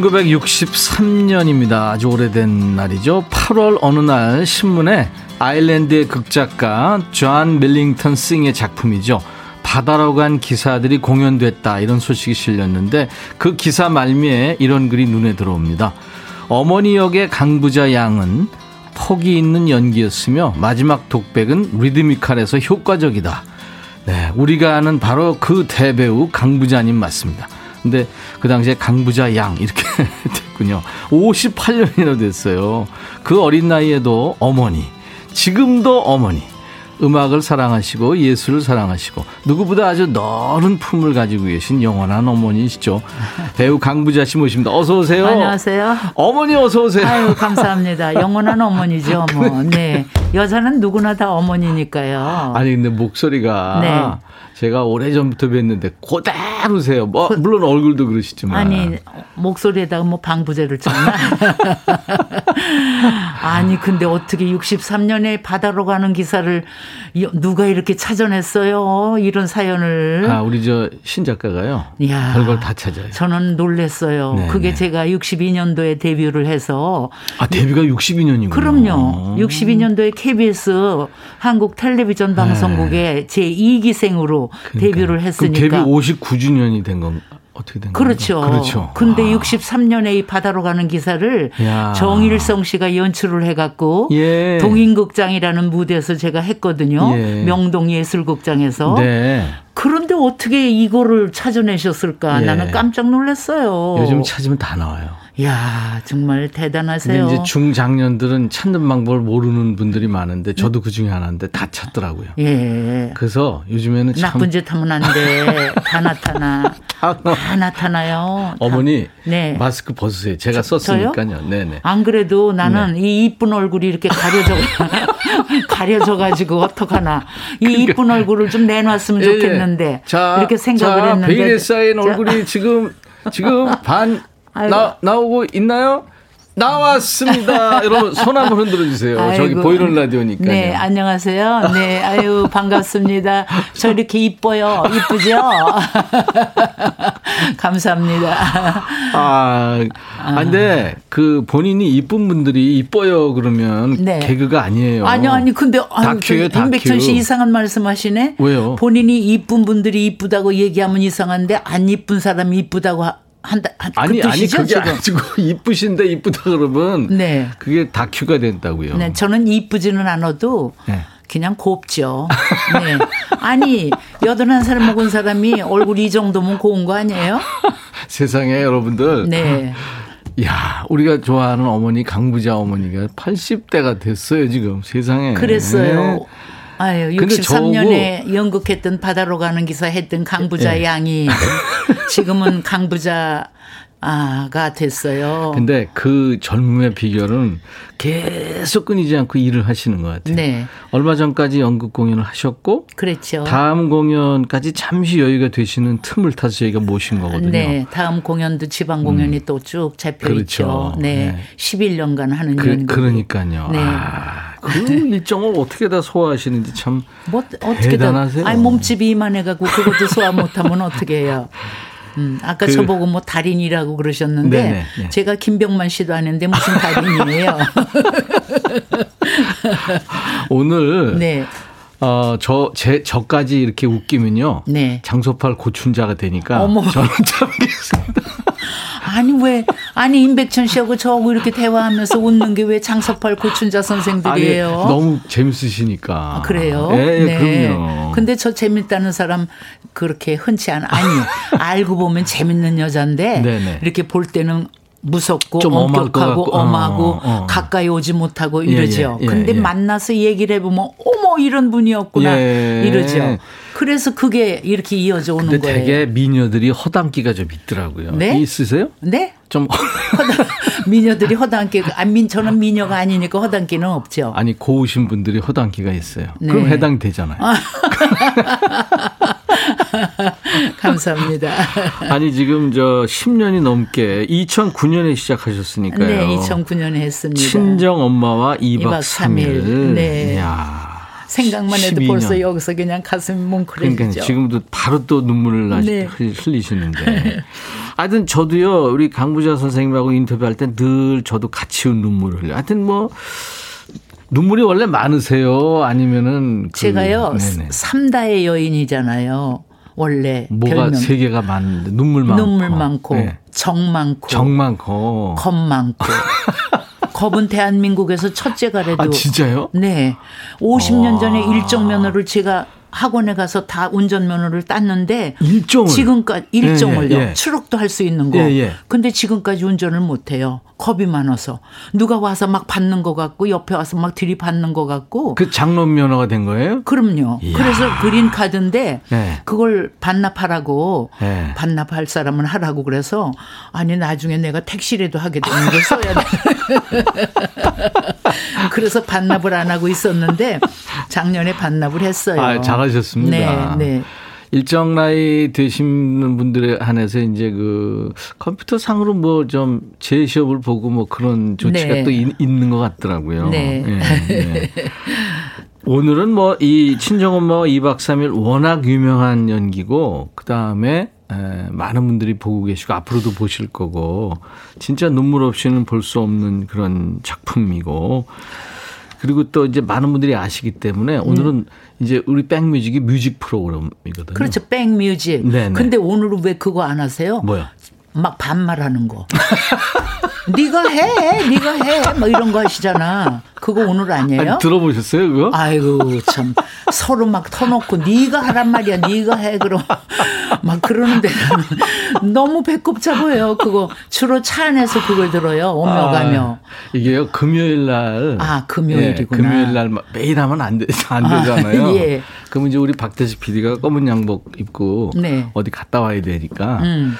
1963년입니다. 아주 오래된 날이죠. 8월 어느 날 신문에 아일랜드의 극작가 존 밀링턴 싱의 작품이죠. 바다로 간 기사들이 공연됐다 이런 소식이 실렸는데 그 기사 말미에 이런 글이 눈에 들어옵니다. 어머니 역의 강부자 양은 폭이 있는 연기였으며 마지막 독백은 리드미칼에서 효과적이다. 네, 우리가 아는 바로 그 대배우 강부자님 맞습니다. 근데 그 당시에 강부자 양 이렇게 됐군요. 58년이나 됐어요. 그 어린 나이에도 어머니, 지금도 어머니. 음악을 사랑하시고 예술을 사랑하시고 누구보다 아주 너른 품을 가지고 계신 영원한 어머니시죠. 배우 강부자 씨 모십니다. 어서 오세요. 안녕하세요. 어머니 어서 오세요. 아유 감사합니다. 영원한 어머니죠. 뭐. 네. 여자는 누구나 다 어머니니까요. 아니 근데 목소리가 네. 제가 오래전부터 뵀는데 고대로세요. 뭐 물론 얼굴도 그러시지만 아니 목소리에다가 뭐 방부제를 쳤나? 아니 근데 어떻게 63년에 바다로 가는 기사를 누가 이렇게 찾아냈어요? 이런 사연을. 아 우리 저 신 작가가요. 야, 별걸 다 찾아요. 저는 놀랬어요. 네 그게 네. 제가 62년도에 데뷔를 해서 아 데뷔가 62년이군요. 그럼요. 62년도에 KBS 한국 텔레비전 방송국에 네. 제 2기생으로 그러니까. 데뷔를 했으니까. 데뷔 59주년이 된 건. 어떻게 된 그렇죠. 건가? 그렇죠. 근데 아. 63년에 이 바다로 가는 기사를 야. 정일성 씨가 연출을 해갖고 예. 동인극장이라는 무대에서 제가 했거든요. 예. 명동 예술극장에서. 네. 그런데 어떻게 이거를 찾아내셨을까? 예. 나는 깜짝 놀랐어요. 요즘 찾으면 다 나와요. 야 정말 대단하세요. 이제 중장년들은 찾는 방법을 모르는 분들이 많은데 저도 그 중에 하나인데 다 찾더라고요. 예. 그래서 요즘에는 참 나쁜 짓 하면 안 돼. 다 나타나. 다, 다 나타나요. 어머니 네. 마스크 벗으세요. 제가 저, 썼으니까요. 네네. 안 그래도 나는 네. 이 이쁜 얼굴이 이렇게 가려져 가려져 가지고 어떡하나. 이 그러니까. 이쁜 얼굴을 좀 내놨으면 예, 예. 좋겠는데. 자, 이렇게 생각을 자, 했는데. 베일에 쌓인 얼굴이 지금 지금 반 나, 나오고 있나요? 나왔습니다. 여러분 손 한번 흔들어 주세요. 아이고. 저기 보이는 라디오니까. 네, 안녕하세요. 네, 아유 반갑습니다. 저 이렇게 이뻐요. 이쁘죠? 감사합니다. 아, 아, 근데 그 본인이 이쁜 분들이 이뻐요 그러면 네. 개그가 아니에요. 아니요, 아니 근데 다큐예요, 다큐. 임백천 씨 이상한 말씀하시네. 왜요? 본인이 이쁜 분들이 이쁘다고 얘기하면 이상한데 안 이쁜 사람이 이쁘다고 한다. 한, 아니 그 아니 그게 지금. 아니고 이쁘신데 이쁘다 그러면 네. 그게 다큐가 된다고요. 네, 저는 이쁘지는 않아도 네. 그냥 곱죠. 네. 아니 여든한 살 먹은 사람이 얼굴 이 정도면 고운 거 아니에요? 세상에 여러분들. 네. 야, 우리가 좋아하는 어머니 강부자 어머니가 80대가 됐어요 지금 세상에. 그랬어요. 네. 아유, 63년에 연극했던 바다로 가는 기사 했던 강부자 네. 양이 지금은 강부자 아가 됐어요. 근데 그 젊음의 비결은 계속 끊이지 않고 일을 하시는 것 같아요. 네. 얼마 전까지 연극 공연을 하셨고, 그렇죠. 다음 공연까지 잠시 여유가 되시는 틈을 타서 저희가 모신 거거든요. 네. 다음 공연도 지방 공연이 음. 또쭉 잡혀 그렇죠. 있죠. 네. 네. 11년간 하는 그, 연극. 그러니까요. 네. 아, 그 일정을 어떻게 다 소화하시는지 참 뭐, 어떻게 대단하세요. 아니 몸집이 이만해가고 그것도 소화 못하면 어떻게 해요. 음, 아까 그, 저보고 뭐 달인이라고 그러셨는데 네네, 네. 제가 김병만 씨도 아는데 무슨 달인이에요. 오늘 네. 어, 저, 제, 저까지 이렇게 웃기면요. 네. 장소팔 고춘자가 되니까. 어머. 저는 참겠습니다. 아니 왜 아니 임백천 씨하고 저하고 이렇게 대화하면서 웃는 게 왜 장서팔 고춘자 선생들이에요? 아니, 너무 재밌으시니까. 아, 그래요? 네, 네, 그럼요. 근데 저 재밌다는 사람 그렇게 흔치 않아. 아니 알고 보면 재밌는 여잔데 네네. 이렇게 볼 때는 무섭고 엄격하고 엄하고 어, 어. 가까이 오지 못하고 이러죠. 예, 예, 예, 근데 예. 만나서 얘기를 해보면 어머 이런 분이었구나 예. 이러죠. 그래서 그게 이렇게 이어져 오는 근데 거예요. 되게 미녀들이 허당기가 좀 있더라고요. 네? 있으세요? 네? 좀 허당, 미녀들이 허당기 안 민 저는 미녀가 아니니까 허당기는 없죠. 아니 고우신 분들이 허당기가 있어요. 네. 그럼 해당 되잖아요. 감사합니다. 아니 지금 저 10년이 넘게 2009년에 시작하셨으니까요. 네, 2009년에 했습니다. 친정 엄마와 2박, 2박 3일. 3일. 네. 이야. 생각만 해도 12년. 벌써 여기서 그냥 가슴이 뭉클해지죠. 그러니까 지금도 바로 또 눈물을 네. 흘리시는데. 하여튼 저도요 우리 강부자 선생님하고 인터뷰할 때 늘 저도 같이 눈물을 흘려. 하여튼 뭐 눈물이 원래 많으세요? 아니면은 그, 제가요 네네. 삼다의 여인이잖아요. 원래 뭐가. 세 개가 많은데 눈물 많고 눈물 많고 네. 정 많고 정 많고 겁 많고 겁은 대한민국에서 첫째가 래도 아 진짜요? 네. 50년 전에 일정 면허를 제가 학원에 가서 다 운전면허를 땄는데 일종을 지금까지 일종을요. 예, 예. 추록도 할 수 있는 거. 예, 예, 근데 지금까지 운전을 못 해요. 겁이 많아서 누가 와서 막 받는 것 같고 옆에 와서 막 들이받는 것 같고. 그 장롱 면허가 된 거예요? 그럼요. 이야. 그래서 그린 카드인데 네. 그걸 반납하라고 네. 반납할 사람은 하라고 그래서 아니 나중에 내가 택시라도 하게 되는 걸 써야 돼. 그래서 반납을 안 하고 있었는데 작년에 반납을 했어요. 아, 잘하셨습니다. 네, 네. 일정 나이 되시는 분들에 한해서 이제 그 컴퓨터 상으로 뭐 좀 제시업을 보고 뭐 그런 조치가 네. 또 있, 는것 같더라고요. 네. 네, 네. 오늘은 뭐 이 친정엄마 2박 3일 워낙 유명한 연기고 그 다음에 많은 분들이 보고 계시고 앞으로도 보실 거고 진짜 눈물 없이는 볼 수 없는 그런 작품이고 그리고 또 이제 많은 분들이 아시기 때문에 오늘은 음. 이제 우리 백뮤직이 뮤직 프로그램이거든요. 그렇죠. 백뮤직. 네네. 근데 오늘은 왜 그거 안 하세요? 뭐야? 막 반말하는 거. 네가 해, 네가 해, 뭐 이런 거 하시잖아. 그거 오늘 아니에요? 아니, 들어보셨어요, 그거? 아이고 참 서로 막 터놓고 네가 하란 말이야, 네가 해 그럼 막 그러는데 너무 배꼽 잡아요. 그거 주로 차 안에서 그걸 들어요. 오며 아, 가며. 이게요 금요일 날. 아 금요일이구나. 네, 금요일 날 매일 하면 안, 되, 안 되잖아요. 아, 예. 그럼 이제 우리 박대식 PD가 검은 양복 입고 네. 어디 갔다 와야 되니까. 음.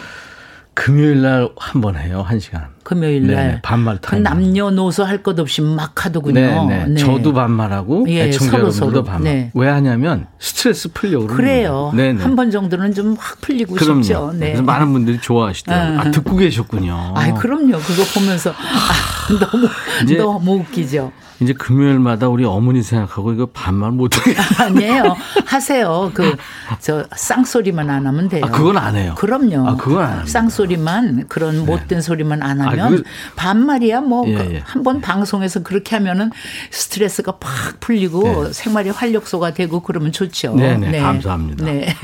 금요일 날 한 번 해요. 한 시간. 금요일 날. 네, 반말 타임. 그 남녀노소 할 것 없이 막 하더군요. 네, 네. 네. 저도 반말하고 예, 애청자 여러분도 반말. 네. 왜 하냐면 스트레스 풀려고 그래요. 네, 네. 한번 정도는 좀 확 풀리고 그럼요. 싶죠. 네. 그래서 많은 분들이 좋아하시더라고요. 아, 아 듣고 계셨군요. 아, 그럼요. 그거 보면서 아, 너무 너무 웃기죠. 이제 금요일마다 우리 어머니 생각하고 이거 반말 못하게. 아니에요. 하세요. 그, 저, 쌍소리만 안 하면 돼요. 아, 그건 안 해요. 그럼요. 아, 그건 안 해요. 쌍소리만 그런 네. 못된 소리만 안 아, 하면 아, 반말이야. 뭐, 예, 예. 한번 방송에서 그렇게 하면은 스트레스가 팍 풀리고 네. 생활의 활력소가 되고 그러면 좋죠. 네네. 네. 네. 감사합니다. 네.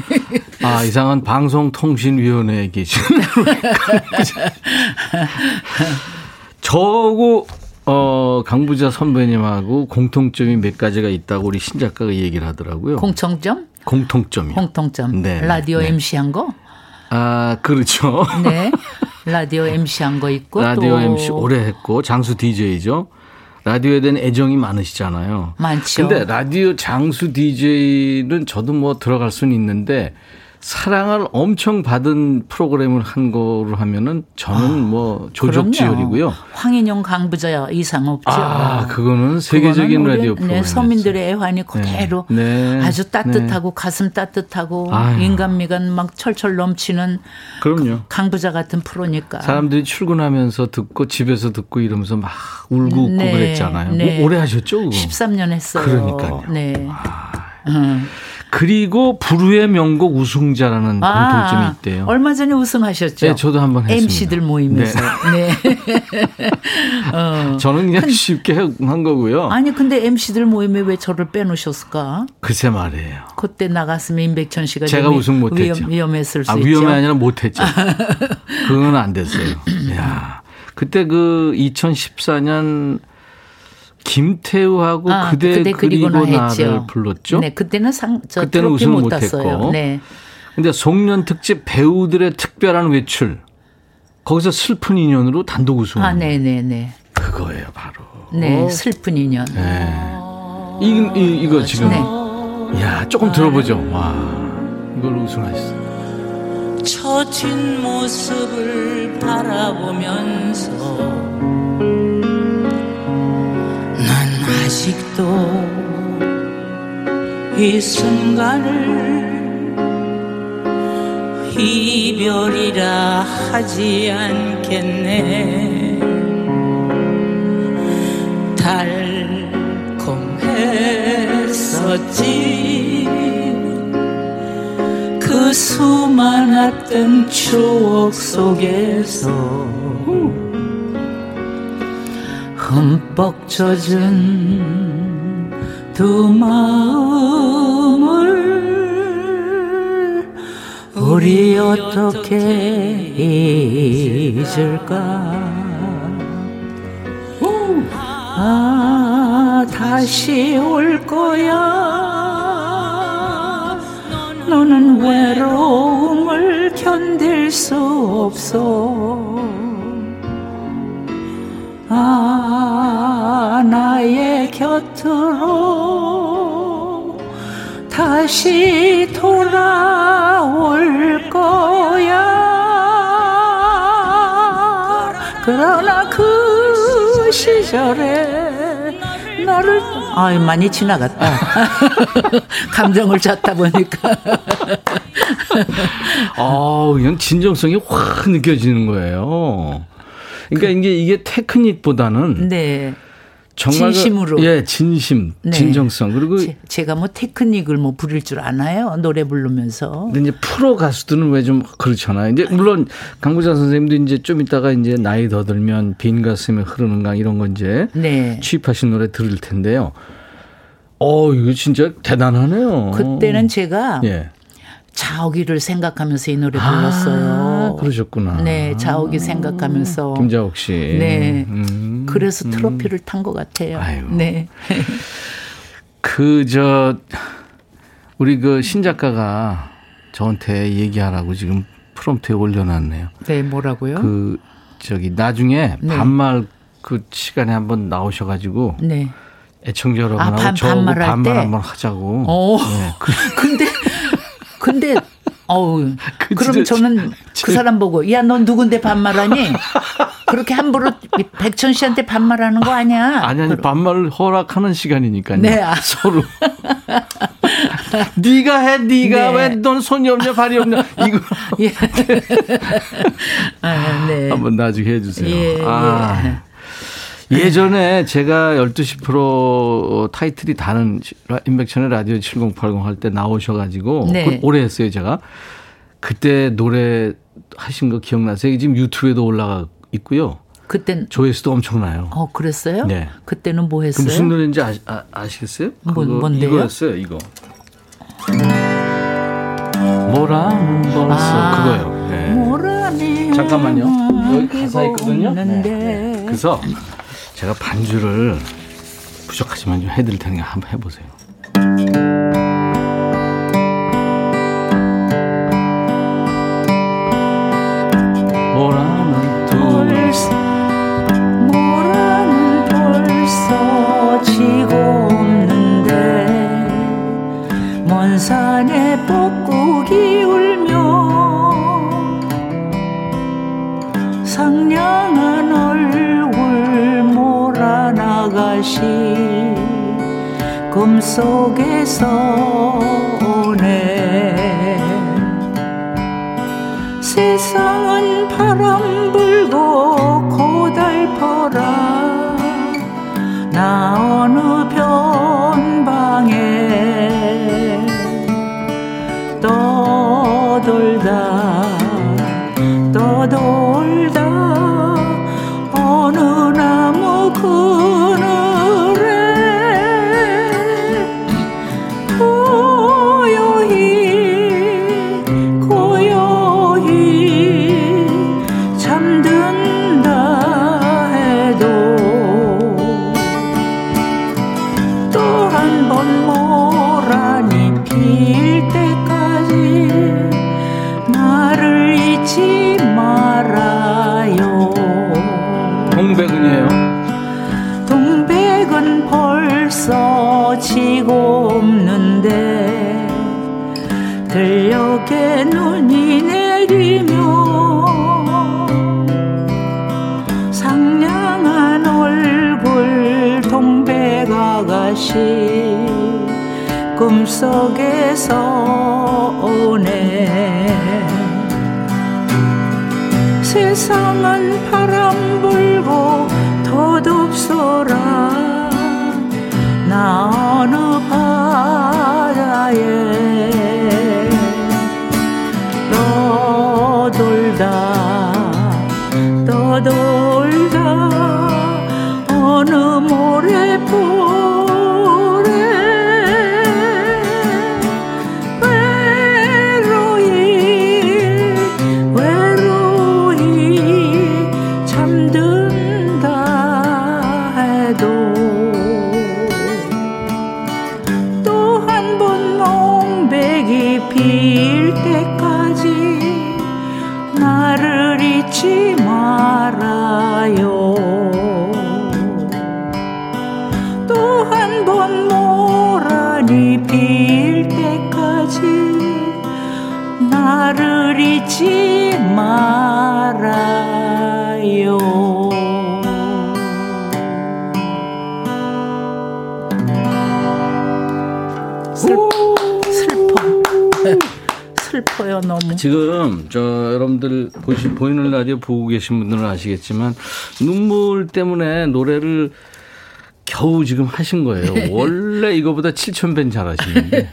아, 이상한 방송통신위원회에 계시는 저고 어, 강부자 선배님하고 공통점이 몇 가지가 있다고 우리 신 작가가 얘기를 하더라고요. 공통점? 공통점이요. 공통점. 네. 라디오 네. MC 한 거? 아, 그렇죠. 네. 라디오 MC 한 거 있고 라디오 또. MC 오래 했고 장수 DJ죠. 라디오에 대한 애정이 많으시잖아요. 많죠. 근데 라디오 장수 DJ는 저도 뭐 들어갈 수는 있는데 사랑을 엄청 받은 프로그램을 한 거로 하면은 저는 아, 뭐 조족지혈이고요. 황인영 강부자 이상 없죠. 아, 그거는 세계적인 라디오 프로그램. 네, 서민들의 애환이 그대로 네, 네, 아주 따뜻하고 네. 가슴 따뜻하고 아유. 인간미가 막 철철 넘치는 그럼요. 강부자 같은 프로니까. 사람들이 출근하면서 듣고 집에서 듣고 이러면서 막 울고 웃고 네, 그랬잖아요. 네. 뭐 오래 하셨죠? 그거? 13년 했어요. 그러니까요. 네. 아. 음. 그리고 불후의 명곡 우승자라는 아, 공통점이 있대요. 얼마 전에 우승하셨죠? 네, 저도 한번 했습니다. MC들 모임에서. 네. 네. 어. 저는 그냥 쉽게 한 거고요. 아니 근데 MC들 모임에 왜 저를 빼놓으셨을까? 글쎄 말이에요. 그때 나갔으면 임백천 씨가 제가 우승 못했죠. 위험, 했을 수 아, 있죠. 위험이 아니라 못했죠. 그건 안 됐어요. 야 그때 그 2014년 김태우하고 아, 그대, 그대 그리고, 그리고 나를 했죠. 불렀죠. 네, 그때는 상, 저 그때는 우승을 못 했고. 네. 근데 송년 특집 배우들의 특별한 외출. 거기서 슬픈 인연으로 단독 우승. 아, 네, 네, 네. 그거예요, 바로. 네, 슬픈 인연. 네. 이, 이 이거 지금. 네. 야, 조금 들어보죠. 와, 이걸 우승하셨어요. 처진 모습을 바라보면서 아직도 이 순간을 이별이라 하지 않겠네. 달콤했어 있었지. 그 수많았던 추억 속에서 흠뻑 젖은 두 마음을 우리 어떻게 잊을까? 아 다시 올 거야. 너는 외로움을 견딜 수 없어 아 나의 곁으로 다시 돌아올 거야. 그러나 그 시절에 나를 아 많이 지나갔다. 감정을 잡다 보니까. 아 그냥 진정성이 확 느껴지는 거예요 그러니까 그, 이게 이게 테크닉보다는 네. 정말 진심으로 그, 예 진심 네. 진정성 그리고 제, 가뭐 테크닉을 뭐 부릴 줄 아나요 노래 부르면서 근데 이제 프로 가수들은 왜 좀 그렇잖아요 이제 물론 강구자 선생님도 이제 좀 이따가 이제 나이 더 들면 빈 가슴에 흐르는 강 이런 거 이제 네. 취입하신 노래 들을 텐데요 어 이거 진짜 대단하네요 그때는 제가 예. 자옥이를 생각하면서 이 노래 불렀어요. 아, 그러셨구나. 네, 자옥이 생각하면서. 김자옥 씨. 네. 음, 그래서 트로피를 음. 탄것 같아요. 아유. 네. 그, 저, 우리 그 신작가가 저한테 얘기하라고 지금 프롬프트에 올려놨네요. 네, 뭐라고요? 그, 저기, 나중에 네. 반말 그 시간에 한번 나오셔가지고. 네. 애청자 여러분하고 아, 반, 저 반말 한번 하자고. 어. 네. 근데 근데 어우 그 그럼 저는 그 사람 보고 야 넌 누군데 반말하니? 그렇게 함부로 백천 씨한테 반말하는 거 아니야? 아니 아니 반말을 허락하는 시간이니까요. 네. 아. 서로. 네가 해, 네가 네. 왜넌 손이 없냐 발이 없냐 이거. 예. 아, 네. 한번 나중에 해주세요. 예, 아. 예. 예전에 제가 12시 프로 타이틀이 다른 인백천의 라디오 7080 할 때 나오셔가지고 네. 오래 했어요 제가. 그때 노래 하신 거 기억나세요? 지금 유튜브에도 올라가 있고요. 그땐 조회수도 엄청나요. 어 그랬어요? 네. 그때는 뭐 했어요? 무슨 노래인지 아, 아 시겠어요 뭐, 뭔데요? 이거였어요. 이거. 뭐라는 벌써 아, 그거요. 네. 잠깐만요. 여기 가사 있거든요. 네. 네. 그래서 제가 반주를 부족하지만 좀 해드릴 테니까 한번 해보세요. 라디오 보고 계신 분들은 아시겠지만 눈물 때문에 노래를 겨우 지금 하신 거예요. 원래 이거보다 7천 배 잘하시는데.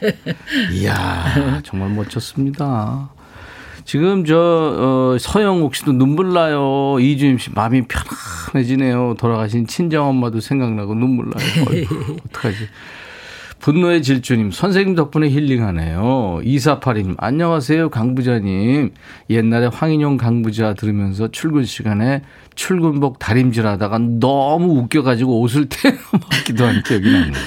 이야 정말 멋졌습니다. 지금 저 어, 서영옥 씨도 눈물 나요. 이주임 씨 마음이 편안해지네요. 돌아가신 친정 엄마도 생각나고 눈물 나요. 어떡하지? 분노의 질주님, 선생님 덕분에 힐링하네요. 2482님, 안녕하세요, 강부자님. 옛날에 황인용 강부자 들으면서 출근 시간에 출근복 다림질 하다가 너무 웃겨가지고 옷을 태워먹기도 한 기억이 납니다.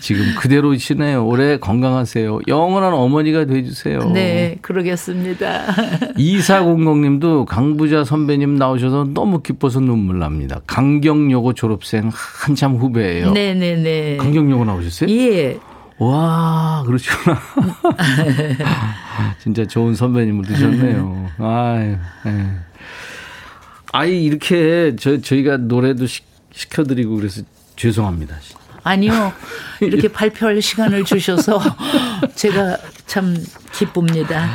지금 그대로시네요. 올해 건강하세요. 영원한 어머니가 돼주세요. 네, 그러겠습니다. 2400님도 강부자 선배님 나오셔서 너무 기뻐서 눈물 납니다. 강경여고 졸업생 한참 후배예요. 네네네. 강경여고 나오셨어요? 예. 와, 그러시구나. 진짜 좋은 선배님을 두셨네요. 아유, 네. 아이, 이렇게 저, 저희가 노래도 시, 시켜드리고 그래서 죄송합니다. 아니요. 이렇게 발표할 시간을 주셔서 제가 참 기쁩니다.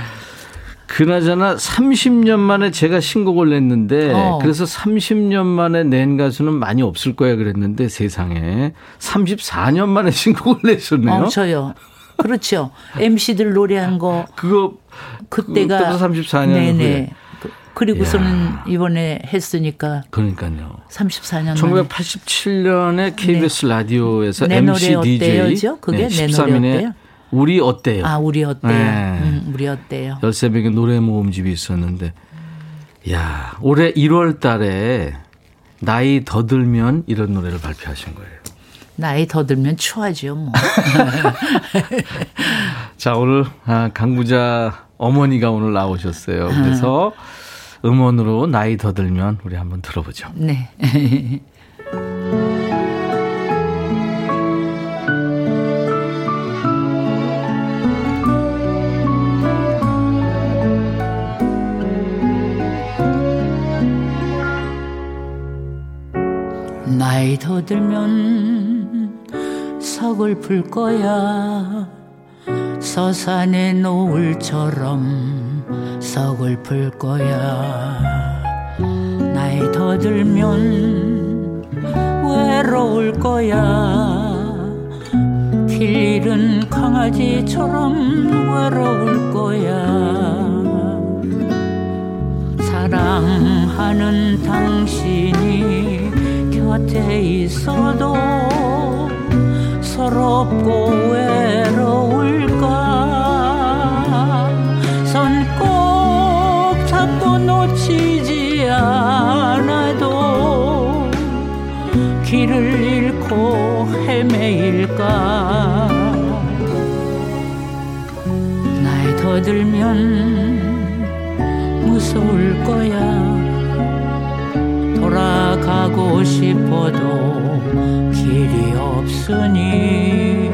그나저나 30년 만에 제가 신곡을 냈는데 어. 그래서 30년 만에 낸 가수는 많이 없을 거야 그랬는데 세상에 34년 만에 신곡을 내셨네요. 어, 저요. 그렇죠. MC들 노래한 거 그거 그때가 34년 네네. 후에. 그리고서는 야. 이번에 했으니까. 그러니까요. 34년 1987년에 KBS 네. 라디오에서 MC DJ 죠 그게 네, 내 노래 어때요? 우리 어때요? 아, 우리 어때요? 네. 음, 우리 어때요? 13명의 노래 모음집이 있었는데, 야 올해 1월 달에 나이 더 들면 이런 노래를 발표하신 거예요. 나이 더 들면 추하죠, 뭐. 자, 오늘 아, 강부자 어머니가 오늘 나오셨어요. 그래서 음원으로 나이 더 들면 우리 한번 들어보죠. 네. 나이 더 들면 서글플 거야 서산의 노을처럼 서글플 거야. 나이 더 들면 외로울 거야. 길 잃은 강아지처럼 외로울 거야. 사랑하는 당신이 곁에 있어도 서럽고 외로울 놓치지 않아도 길을 잃고 헤매일까? 나이 더 들면 무서울 거야. 돌아가고 싶어도 길이 없으니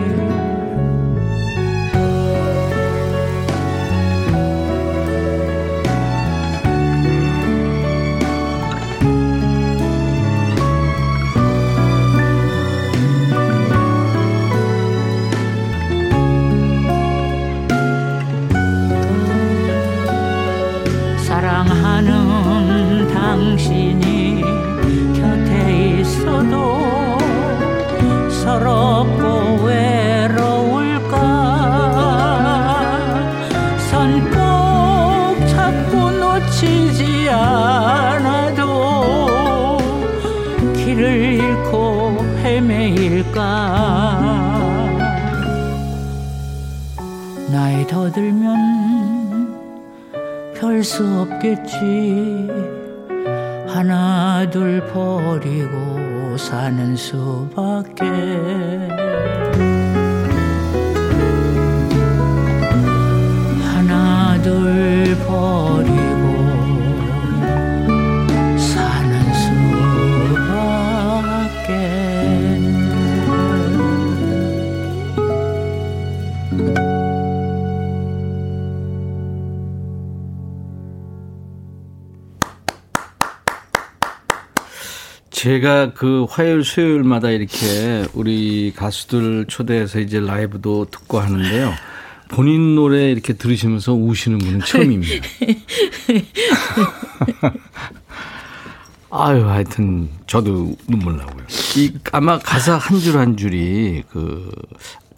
나이 더 들면 별 수 없겠지. 하나 둘 버리고 사는 수밖에 제가 그 화요일 수요일마다 이렇게 우리 가수들 초대해서 이제 라이브도 듣고 하는데요. 본인 노래 이렇게 들으시면서 우시는 분은 처음입니다. 아유, 하여튼 저도 눈물 나고요. 이 아마 가사 한 줄한 한 줄이 그,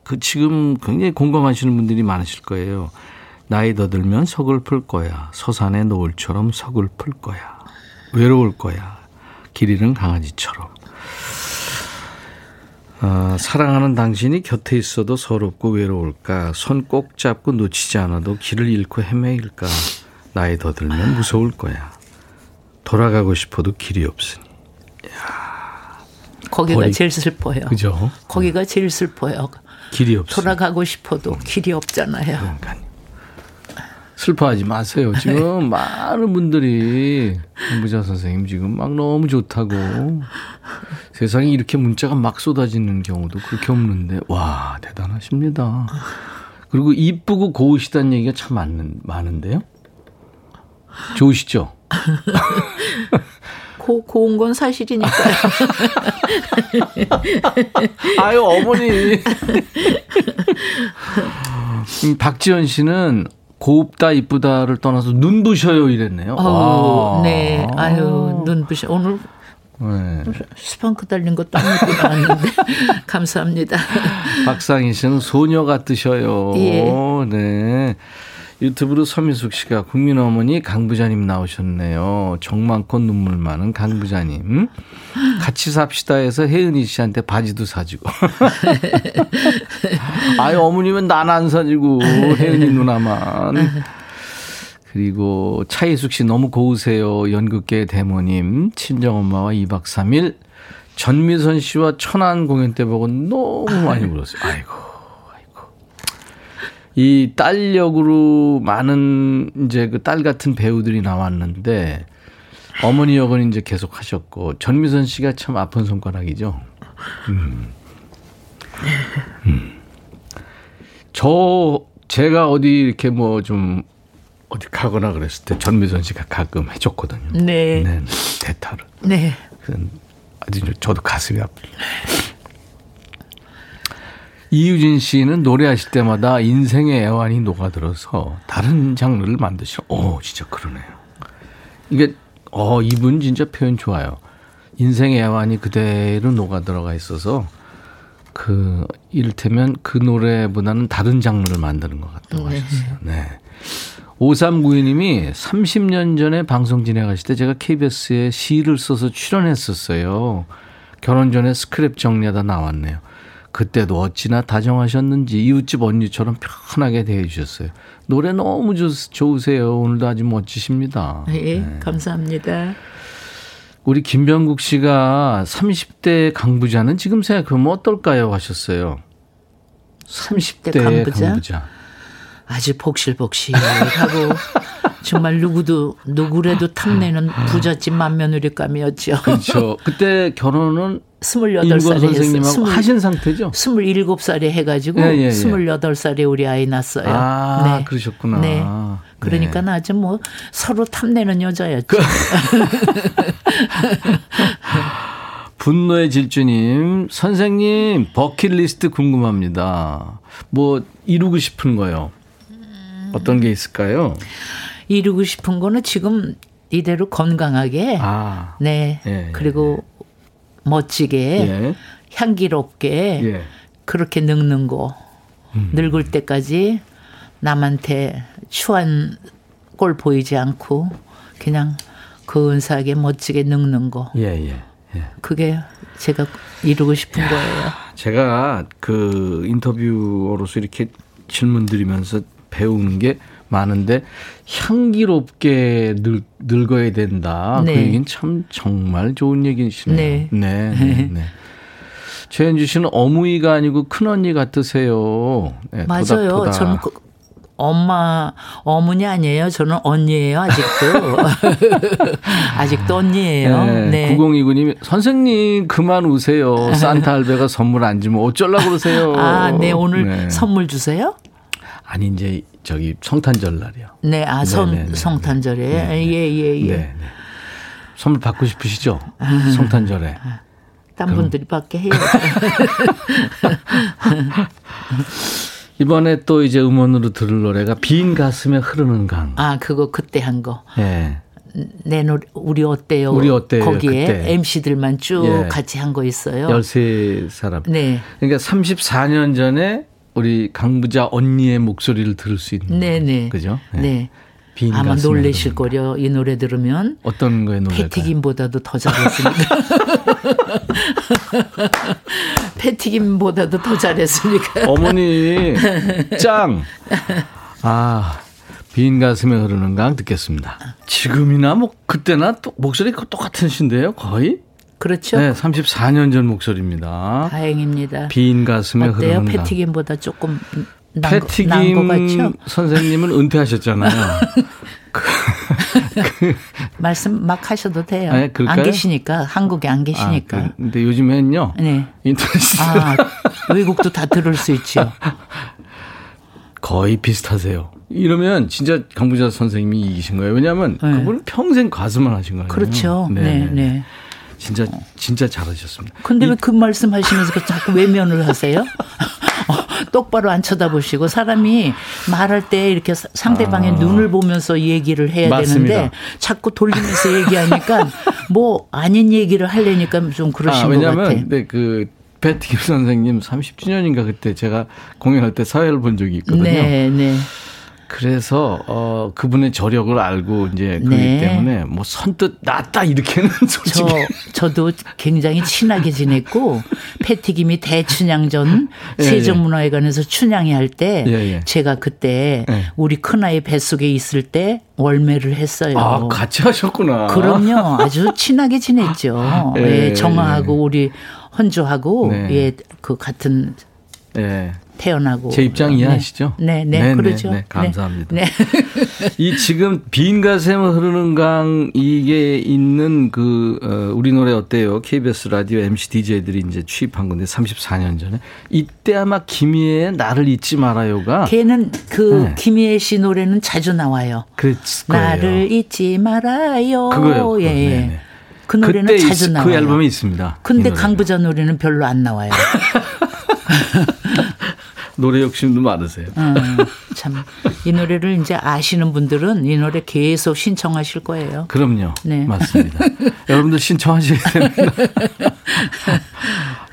그 지금 굉장히 공감하시는 분들이 많으실 거예요. 나이 더 들면 서글플 거야. 서산의 노을처럼 서글플 거야. 외로울 거야. 길 잃은 강아지처럼. 어, 사랑하는 당신이 곁에 있어도 서럽고 외로울까? 손 꼭 잡고 놓치지 않아도 길을 잃고 헤매일까? 나이 더 들면 무서울 거야. 돌아가고 싶어도 길이 없으니. 야 거기가 버리... 제일 슬퍼요. 그죠? 거기가 제일 슬퍼요. 길이 없어. 돌아가고 싶어도 길이 없잖아요. 그러니까요. 슬퍼하지 마세요. 지금 많은 분들이 홍부자 선생님 지금 막 너무 좋다고 세상에 이렇게 문자가 막 쏟아지는 경우도 그렇게 없는데 와 대단하십니다. 그리고 이쁘고 고우시다는 얘기가 참 많은, 많은데요. 좋으시죠? 고, 고운 건 사실이니까요. 아유, 어머니. 음, 박지현 씨는 고웁다 이쁘다를 떠나서 눈부셔요 이랬네요. 어, 네. 아유 눈부셔. 오늘 네. 스판크 달린 것도 안 입고 나왔는데 감사합니다. 박상희 씨는 소녀 같으셔요. 예. 네. 유튜브로 서민숙 씨가 국민 어머니 강부자님 나오셨네요. 정 많고 눈물 많은 강부자님. 같이 삽시다 해서 혜은이 씨한테 바지도 사주고. 아유, 어머님은 난 안 사주고, 혜은이 누나만. 그리고 차이숙 씨 너무 고우세요. 연극계 대모님. 친정엄마와 2박 3일. 전미선 씨와 천안 공연 때 보고 너무 많이 울었어요. 아이고. 이 딸 역으로 많은 이제 그 딸 같은 배우들이 나왔는데 어머니 역은 이제 계속 하셨고 전미선 씨가 참 아픈 손가락이죠. 음. 음. 저 제가 어디 이렇게 뭐 좀 어디 가거나 그랬을 때 전미선 씨가 가끔 해줬거든요. 네. 네. 대타를. 네. 아주 저도 가슴이 아프요 이유진 씨는 노래하실 때마다 인생의 애환이 녹아들어서 다른 장르를 만드시오. 오, 진짜 그러네요. 이게, 어, 이분 진짜 표현 좋아요. 인생의 애환이 그대로 녹아들어가 있어서 그, 이를테면 그 노래보다는 다른 장르를 만드는 것 같다고 네. 하셨어요. 네. 5392님이 30년 전에 방송 진행하실 때 제가 KBS에 시를 써서 출연했었어요. 결혼 전에 스크랩 정리하다 나왔네요. 그때도 어찌나 다정하셨는지 이웃집 언니처럼 편하게 대해주셨어요. 노래 너무 좋, 좋으세요. 오늘도 아주 멋지십니다. 예, 네. 감사합니다. 우리 김병국 씨가 30대 강부자는 지금 생각하면 어떨까요? 하셨어요. 30대, 30대 강부자? 강부자. 아주 복실복실하고 정말 누구도 누구래도 탐내는 부잣집 맏며느리 감이었죠. 그렇죠. 그때 결혼은 28살에 선생님하고 20, 하신 상태죠? 27살에 해가지고 예, 예, 예. 28살에 우리 아이 낳았어요. 아, 네. 그러셨구나. 네. 그러니까 네. 아주 뭐 서로 탐내는 여자였죠. 그 분노의 질주님, 선생님, 버킷리스트 궁금합니다. 뭐, 이루고 싶은 거요? 어떤 게 있을까요? 이루고 싶은 거는 지금 이대로 건강하게, 아, 네, 예, 예 그리고 예. 멋지게, 예. 향기롭게, 예. 그렇게 늙는 거, 음. 늙을 때까지 남한테 추한 꼴 보이지 않고, 그냥 근사하게 멋지게 늙는 거. 예, 예. 예. 그게 제가 이루고 싶은 야, 거예요. 제가 그 인터뷰로서 이렇게 질문 드리면서 배우는 게 많은데 향기롭게 늙, 늙어야 된다. 그 네. 그 얘기는 참 정말 좋은 얘기시네요. 네. 네. 네, 네. 최현주 씨는 어머니가 아니고 큰언니 같으세요. 네, 맞아요. 도닥도닥. 저는 그 엄마, 어머니 아니에요. 저는 언니예요, 아직도. 아직도 언니예요. 네. 네. 9029님이 선생님 그만 우세요. 산타 할배가 선물 안 주면 어쩌려고 그러세요. 아, 네. 오늘 네. 선물 주세요? 아니 이제 저기 성탄절 날이요. 네, 아 성, 성탄절에 예예 예, 예. 네, 네. 선물 받고 싶으시죠? 아, 성탄절에. 딴 분들이 받게 해요. 이번에 또 이제 음원으로 들을 노래가 빈 가슴에 흐르는 강. 아, 그거 그때 한 거. 예. 내 노래 우리 어때요? 우리 어때요? 거기에 그때. MC들만 쭉 예. 같이 한 거 있어요. 13사람. 네. 그러니까 34년 전에 우리 강부자 언니의 목소리를 들을 수 있는. 네, 네. 그죠? 네. 네. 아마 놀래실 거려 이 노래 들으면 어떤 거에 놀랄까요? 패티김보다도 더 잘했으니까 패티김보다도 더 잘했으니까 어머니 짱 아. 빈 가슴에 흐르는 강 듣겠습니다. 지금이나 뭐 그때나 또 목소리 똑같으신데요, 거의? 그렇죠. 네, 34년 전 목소리입니다. 다행입니다. 빈 가슴에 어때요? 흐르는 강. 패티김보다 조금 패티김 선생님은 은퇴하셨잖아요. 그, 그, 말씀 막 하셔도 돼요. 아, 안 계시니까 한국에 안 계시니까. 아, 근데 요즘에는요. 네. 인터넷 아, 외국도 다 들을 수 있죠. 거의 비슷하세요. 이러면 진짜 강부자 선생님이 이기신 거예요. 왜냐하면 네. 그분은 평생 가수만 하신 거예요. 그렇죠. 네, 네. 네. 진짜 진짜 잘하셨습니다. 근데 왜 그 말씀 하시면서 그 자꾸 외면을 하세요? 똑바로 안 쳐다보시고 사람이 말할 때 이렇게 상대방의 아. 눈을 보면서 얘기를 해야 맞습니다. 되는데 자꾸 돌리면서 얘기하니까 뭐 아닌 얘기를 하려니까 좀 그러신 아, 것 같아요. 네, 그 배티김 선생님 30주년인가 그때 제가 공연할 때 사회를 본 적이 있거든요. 네, 네. 그래서 어 그분의 저력을 알고 이제 그렇기 네. 때문에 뭐 선뜻 낫다 이렇게는 솔직히 저 저도 굉장히 친하게 지냈고 패티김이 대춘향전 예, 세종문화회관에서 춘향이 할때 예, 예. 제가 그때 예. 우리 큰아이 뱃속에 있을 때 월매를 했어요. 아 같이 하셨구나. 그럼요, 아주 친하게 지냈죠. 예, 예 정아하고 우리 헌주하고 네. 예 그 같은 예. 태어나고 제 입장 이해하시죠? 네, 네, 네, 네 그러죠. 네, 네, 감사합니다. 네. 이 지금 빈 가슴 흐르는 강 이게 있는 그 어, 우리 노래 어때요? KBS 라디오 MC DJ들이 이제 취입한 건데 34년 전에 이때 아마 김희애의 나를 잊지 말아요가 걔는 그 네. 김희애 씨 노래는 자주 나와요. 그 나를 잊지 말아요. 그거요. 예, 예. 그 노래는 자주 그 나와요. 그 앨범에 있습니다. 근데 강부자 노래는 별로 안 나와요. 노래 욕심도 많으세요. 음, 참. 이 노래를 이제 아시는 분들은 이 노래 계속 신청하실 거예요. 그럼요. 네. 맞습니다. 여러분들 신청하셔야 됩니다.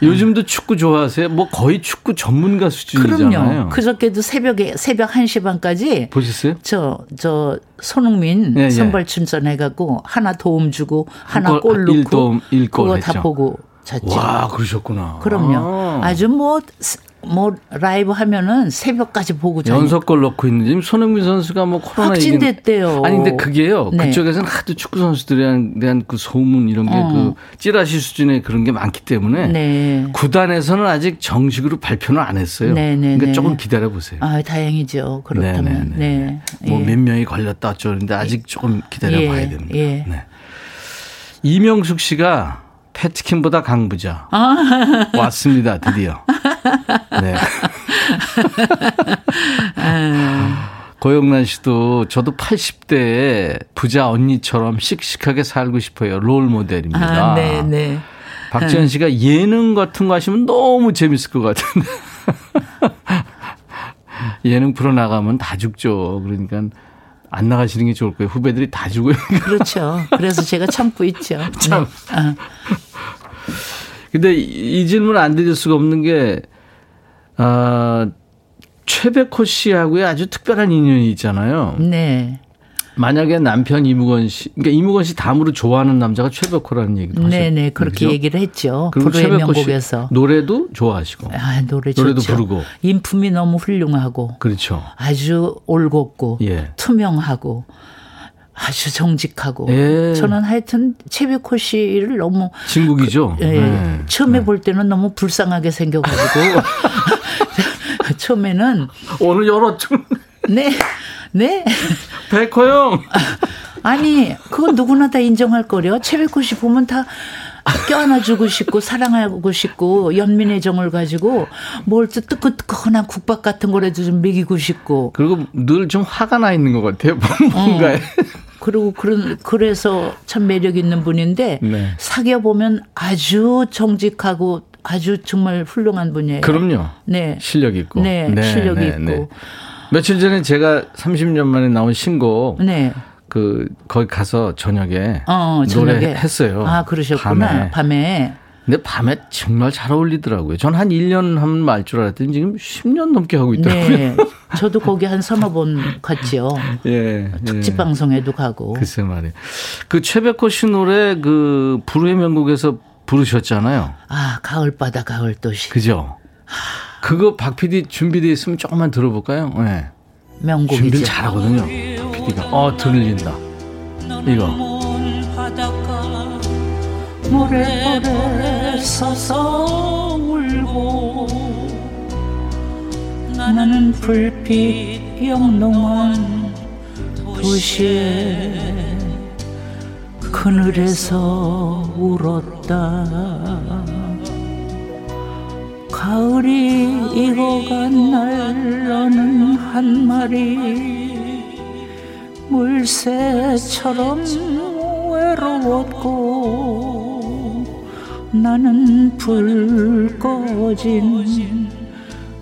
요즘도 축구 좋아하세요? 뭐 거의 축구 전문가 수준이잖아요. 그럼요. 그저께도 새벽에 새벽 1시 반까지 보셨어요? 저 저 손흥민 네, 선발 출전해 갖고 하나 도움 주고 하나 골, 넣고 1도움 1골 그거 했죠. 다 보고 잤죠. 와, 그러셨구나. 그럼요. 아. 주뭐 뭐 라이브 하면은 새벽까지 보고 자니 연속골 넣고 있는 지금 손흥민 선수가 뭐 코로나 확진됐대요. 얘기는, 아니 근데 그게요. 네. 그쪽에서는 하도 축구 선수들에 대한 그 소문 이런 게그 어. 그 찌라시 수준의 그런 게 많기 때문에 네. 구단에서는 아직 정식으로 발표는 안 했어요. 네, 네 그러니까 네. 조금 기다려 보세요. 아 다행이죠. 그렇다면 네. 뭐몇 예. 명이 걸렸다 어쩌는데 아직 조금 기다려 봐야 예. 됩니다. 예. 네. 이명숙 씨가 패트킴보다 강부자 아. 왔습니다 드디어. 네. 고영란 씨도 저도 80대에 부자 언니처럼 씩씩하게 살고 싶어요. 롤 모델입니다. 아, 네, 네. 박지현 씨가 예능 같은 거 하시면 너무 재밌을 것 같은데. 예능 프로 나가면 다 죽죠. 그러니까 안 나가시는 게 좋을 거예요. 후배들이 다 죽어요. 그렇죠. 그래서 제가 참고 있죠. 참. 네. 어. 근데 이 질문 안 드릴 수가 없는 게, 아, 최백호 씨하고의 아주 특별한 인연이 있잖아요. 네. 만약에 남편 이무건 씨, 그러니까 이무건 씨 다음으로 좋아하는 남자가 최백호라는 얘기도 하셨죠. 네네 그렇게 그죠? 얘기를 했죠. 그리고 최백호 명곡에서 노래도 좋아하시고, 아 노래 노래도 좋죠. 부르고, 인품이 너무 훌륭하고, 그렇죠. 아주 올곧고, 예. 투명하고. 아주 정직하고 예. 저는 하여튼 최백호 씨를 너무 진국이죠. 그, 예. 네. 처음에 네. 볼 때는 너무 불쌍하게 생겨가지고 처음에는 오늘 열었죠. 네, 네. 백호 형. 아니 그건 누구나 다 인정할 거려. 최백호 씨 보면 다 껴안아주고 싶고 사랑하고 싶고 연민의 정을 가지고 뭘 뜨끈뜨끈한 국밥 같은 거라도 좀 먹이고 싶고 그리고 늘 좀 화가 나 있는 것 같아요 뭔가에 어. 그리고 그런 그래서 참 매력 있는 분인데 네. 사귀어 보면 아주 정직하고 아주 정말 훌륭한 분이에요. 그럼요. 네. 실력 있고. 네, 네 실력이 네, 있고. 네. 며칠 전에 제가 30년 만에 나온 신곡 네. 그 거기 가서 저녁에 어, 노래 했어요. 아, 그러셨구나. 밤에. 밤에. 근데 밤에 정말 잘 어울리더라고요. 전 한 1년 하면 말 줄 알았더니 지금 10년 넘게 하고 있더라고요. 네. 저도 거기 한 서너 번 갔지요. 예. 특집 예. 방송에도 가고. 글쎄 말이에요. 그 최백호 씨 노래 그 불후의 명곡에서 부르셨잖아요. 아, 가을바다 가을도시. 그죠? 그거 박 PD 준비되어 있으면 조금만 들어볼까요? 네. 명곡이죠. 준비 잘하거든요. PD가. 어, 들린다. 이거. 모래벌에 서서 울고 나는 불빛 영롱한 도시에 그늘에서 울었다 가을이 익어간 날 너는 한 마리 물새처럼 외로웠고 나는 불 꺼진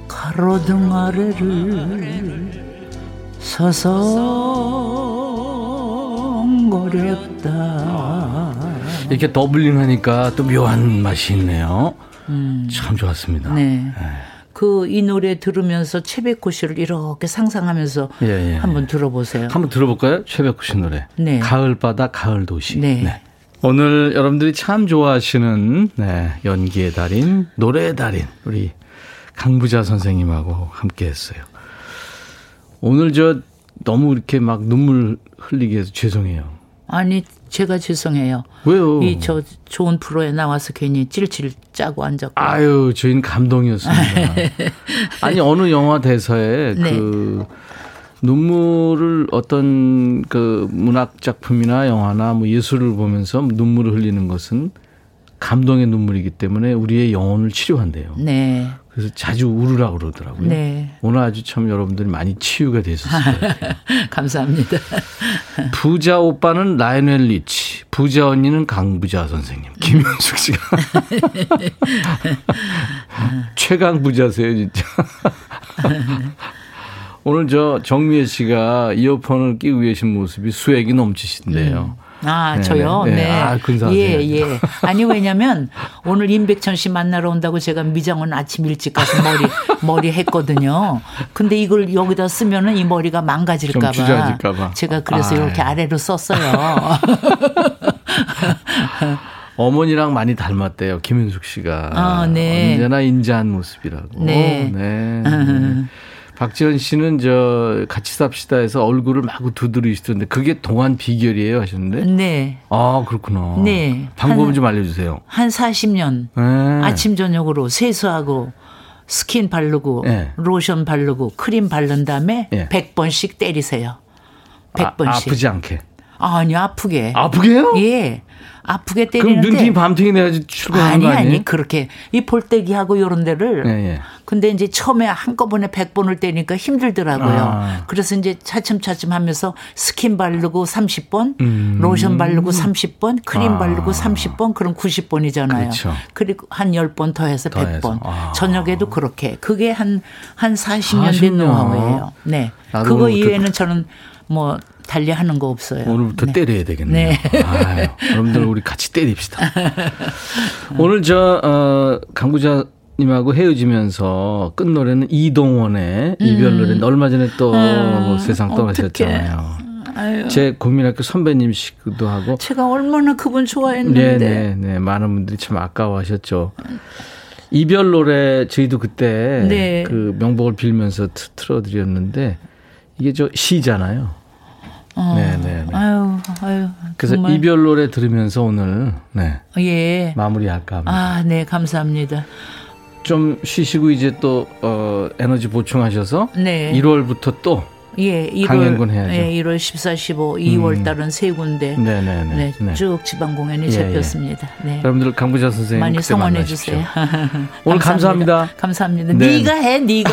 가로등 아래를 서성거렸다. 이렇게 더블링 하니까 또 묘한 맛이 있네요. 음. 참 좋았습니다. 네. 네. 그 이 노래 들으면서 최백호 씨를 이렇게 상상하면서 예, 예. 한번 들어보세요. 한번 들어볼까요? 최백호 씨 노래. 네. 가을바다 가을도시. 네. 네. 오늘 여러분들이 참 좋아하시는 네, 연기의 달인, 노래의 달인 우리 강부자 선생님하고 함께 했어요. 오늘 저 너무 이렇게 막 눈물 흘리게 해서 죄송해요. 아니 제가 죄송해요. 왜요? 이 저 좋은 프로에 나와서 괜히 찔찔 짜고 앉았고. 아유 저희는 감동이었습니다. 아니 어느 영화 대사에 네. 그 눈물을 어떤 그 문학 작품이나 영화나 뭐 예술을 보면서 눈물을 흘리는 것은 감동의 눈물이기 때문에 우리의 영혼을 치료한대요. 네. 그래서 자주 울으라 그러더라고요. 네. 오늘 아주 참 여러분들이 많이 치유가 되셨을 거예요. 감사합니다. 부자 오빠는 라이넬 리치, 부자 언니는 강부자 선생님, 김현숙 씨가 최강 부자세요 진짜. 오늘 저 정미애 씨가 이어폰을 끼고 계신 모습이 수액이 넘치신데요. 음. 아, 네네. 저요? 네. 네. 아, 근사하세요. 예, 예. 아니, 왜냐면 오늘 임백천 씨 만나러 온다고 제가 미장원 아침 일찍 가서 머리, 머리 했거든요. 근데 이걸 여기다 쓰면은 이 머리가 망가질까봐. 제가 그래서 아, 이렇게 예. 아래로 썼어요. 어머니랑 많이 닮았대요. 김윤숙 씨가. 아, 네. 언제나 인자한 모습이라고. 네. 네. 네. 박지원 씨는 저 같이 삽시다 해서 얼굴을 마구 두드리시던데 그게 동안 비결이에요 하셨는데? 네. 아, 그렇구나. 네. 방법 좀 알려주세요. 한 40년. 네. 아침, 저녁으로 세수하고 스킨 바르고 네. 로션 바르고 크림 바른 다음에 네. 100번씩 때리세요. 100번씩. 아, 아프지 않게. 아니, 아프게. 아프게요? 예. 아프게 때리는데. 그럼 눈팅이 밤팅이 내야지 출근하는 아니, 거 아니에요? 아니 그렇게 이 볼때기하고 요런 데를. 예, 예. 근데 이제 처음에 한꺼번에 100번을 때리니까 힘들더라고요. 아. 그래서 이제 차츰차츰 하면서 스킨 바르고 30번, 음. 로션 바르고 30번, 크림 아. 바르고 30번, 그럼 90번이잖아요. 그렇죠. 그리고 한 10번 더 해서 100번. 아. 저녁에도 그렇게. 그게 한, 한 40년 된 노하우예요. 네. 그거 이외에는 저는 뭐 달리하는 거 없어요. 오늘부터 네. 때려야 되겠네요. 네. 아유, 여러분들 우리 같이 때립시다. 오늘 저 어, 강부자 님하고 헤어지면서 끝 노래는 이동원의 음. 이별 노래. 얼마 전에 또 음. 세상 떠나셨잖아요. 아유. 제 국민학교 선배님이시기도 하고. 제가 얼마나 그분 좋아했는데. 네네 네. 많은 분들이 참 아까워하셨죠. 이별 노래 저희도 그때 네. 그 명복을 빌면서 틀어드렸는데 이게 저 시잖아요. 어. 네, 네, 네. 아유, 아유. 그래서 정말. 이별 노래 들으면서 오늘 네. 예. 마무리할까 합니다. 아, 네, 감사합니다. 좀 쉬시고 이제 또 어, 에너지 보충하셔서 네. 1월부터 또 예, 1월, 강연군 해야죠. 예, 1월 14, 15, 2월 음. 달은 세 군데 네네네. 네, 네, 쭉 지방 공연이 예, 잡혔습니다. 예. 네. 여러분들 강부자 선생님 많이 성원해 주세요. 오늘 감사합니다. 감사합니다. 네. 네가 해, 네가.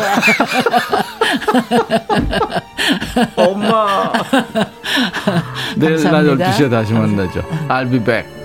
엄마. 내일 낮 12시에 다시 만나죠. I'll be back.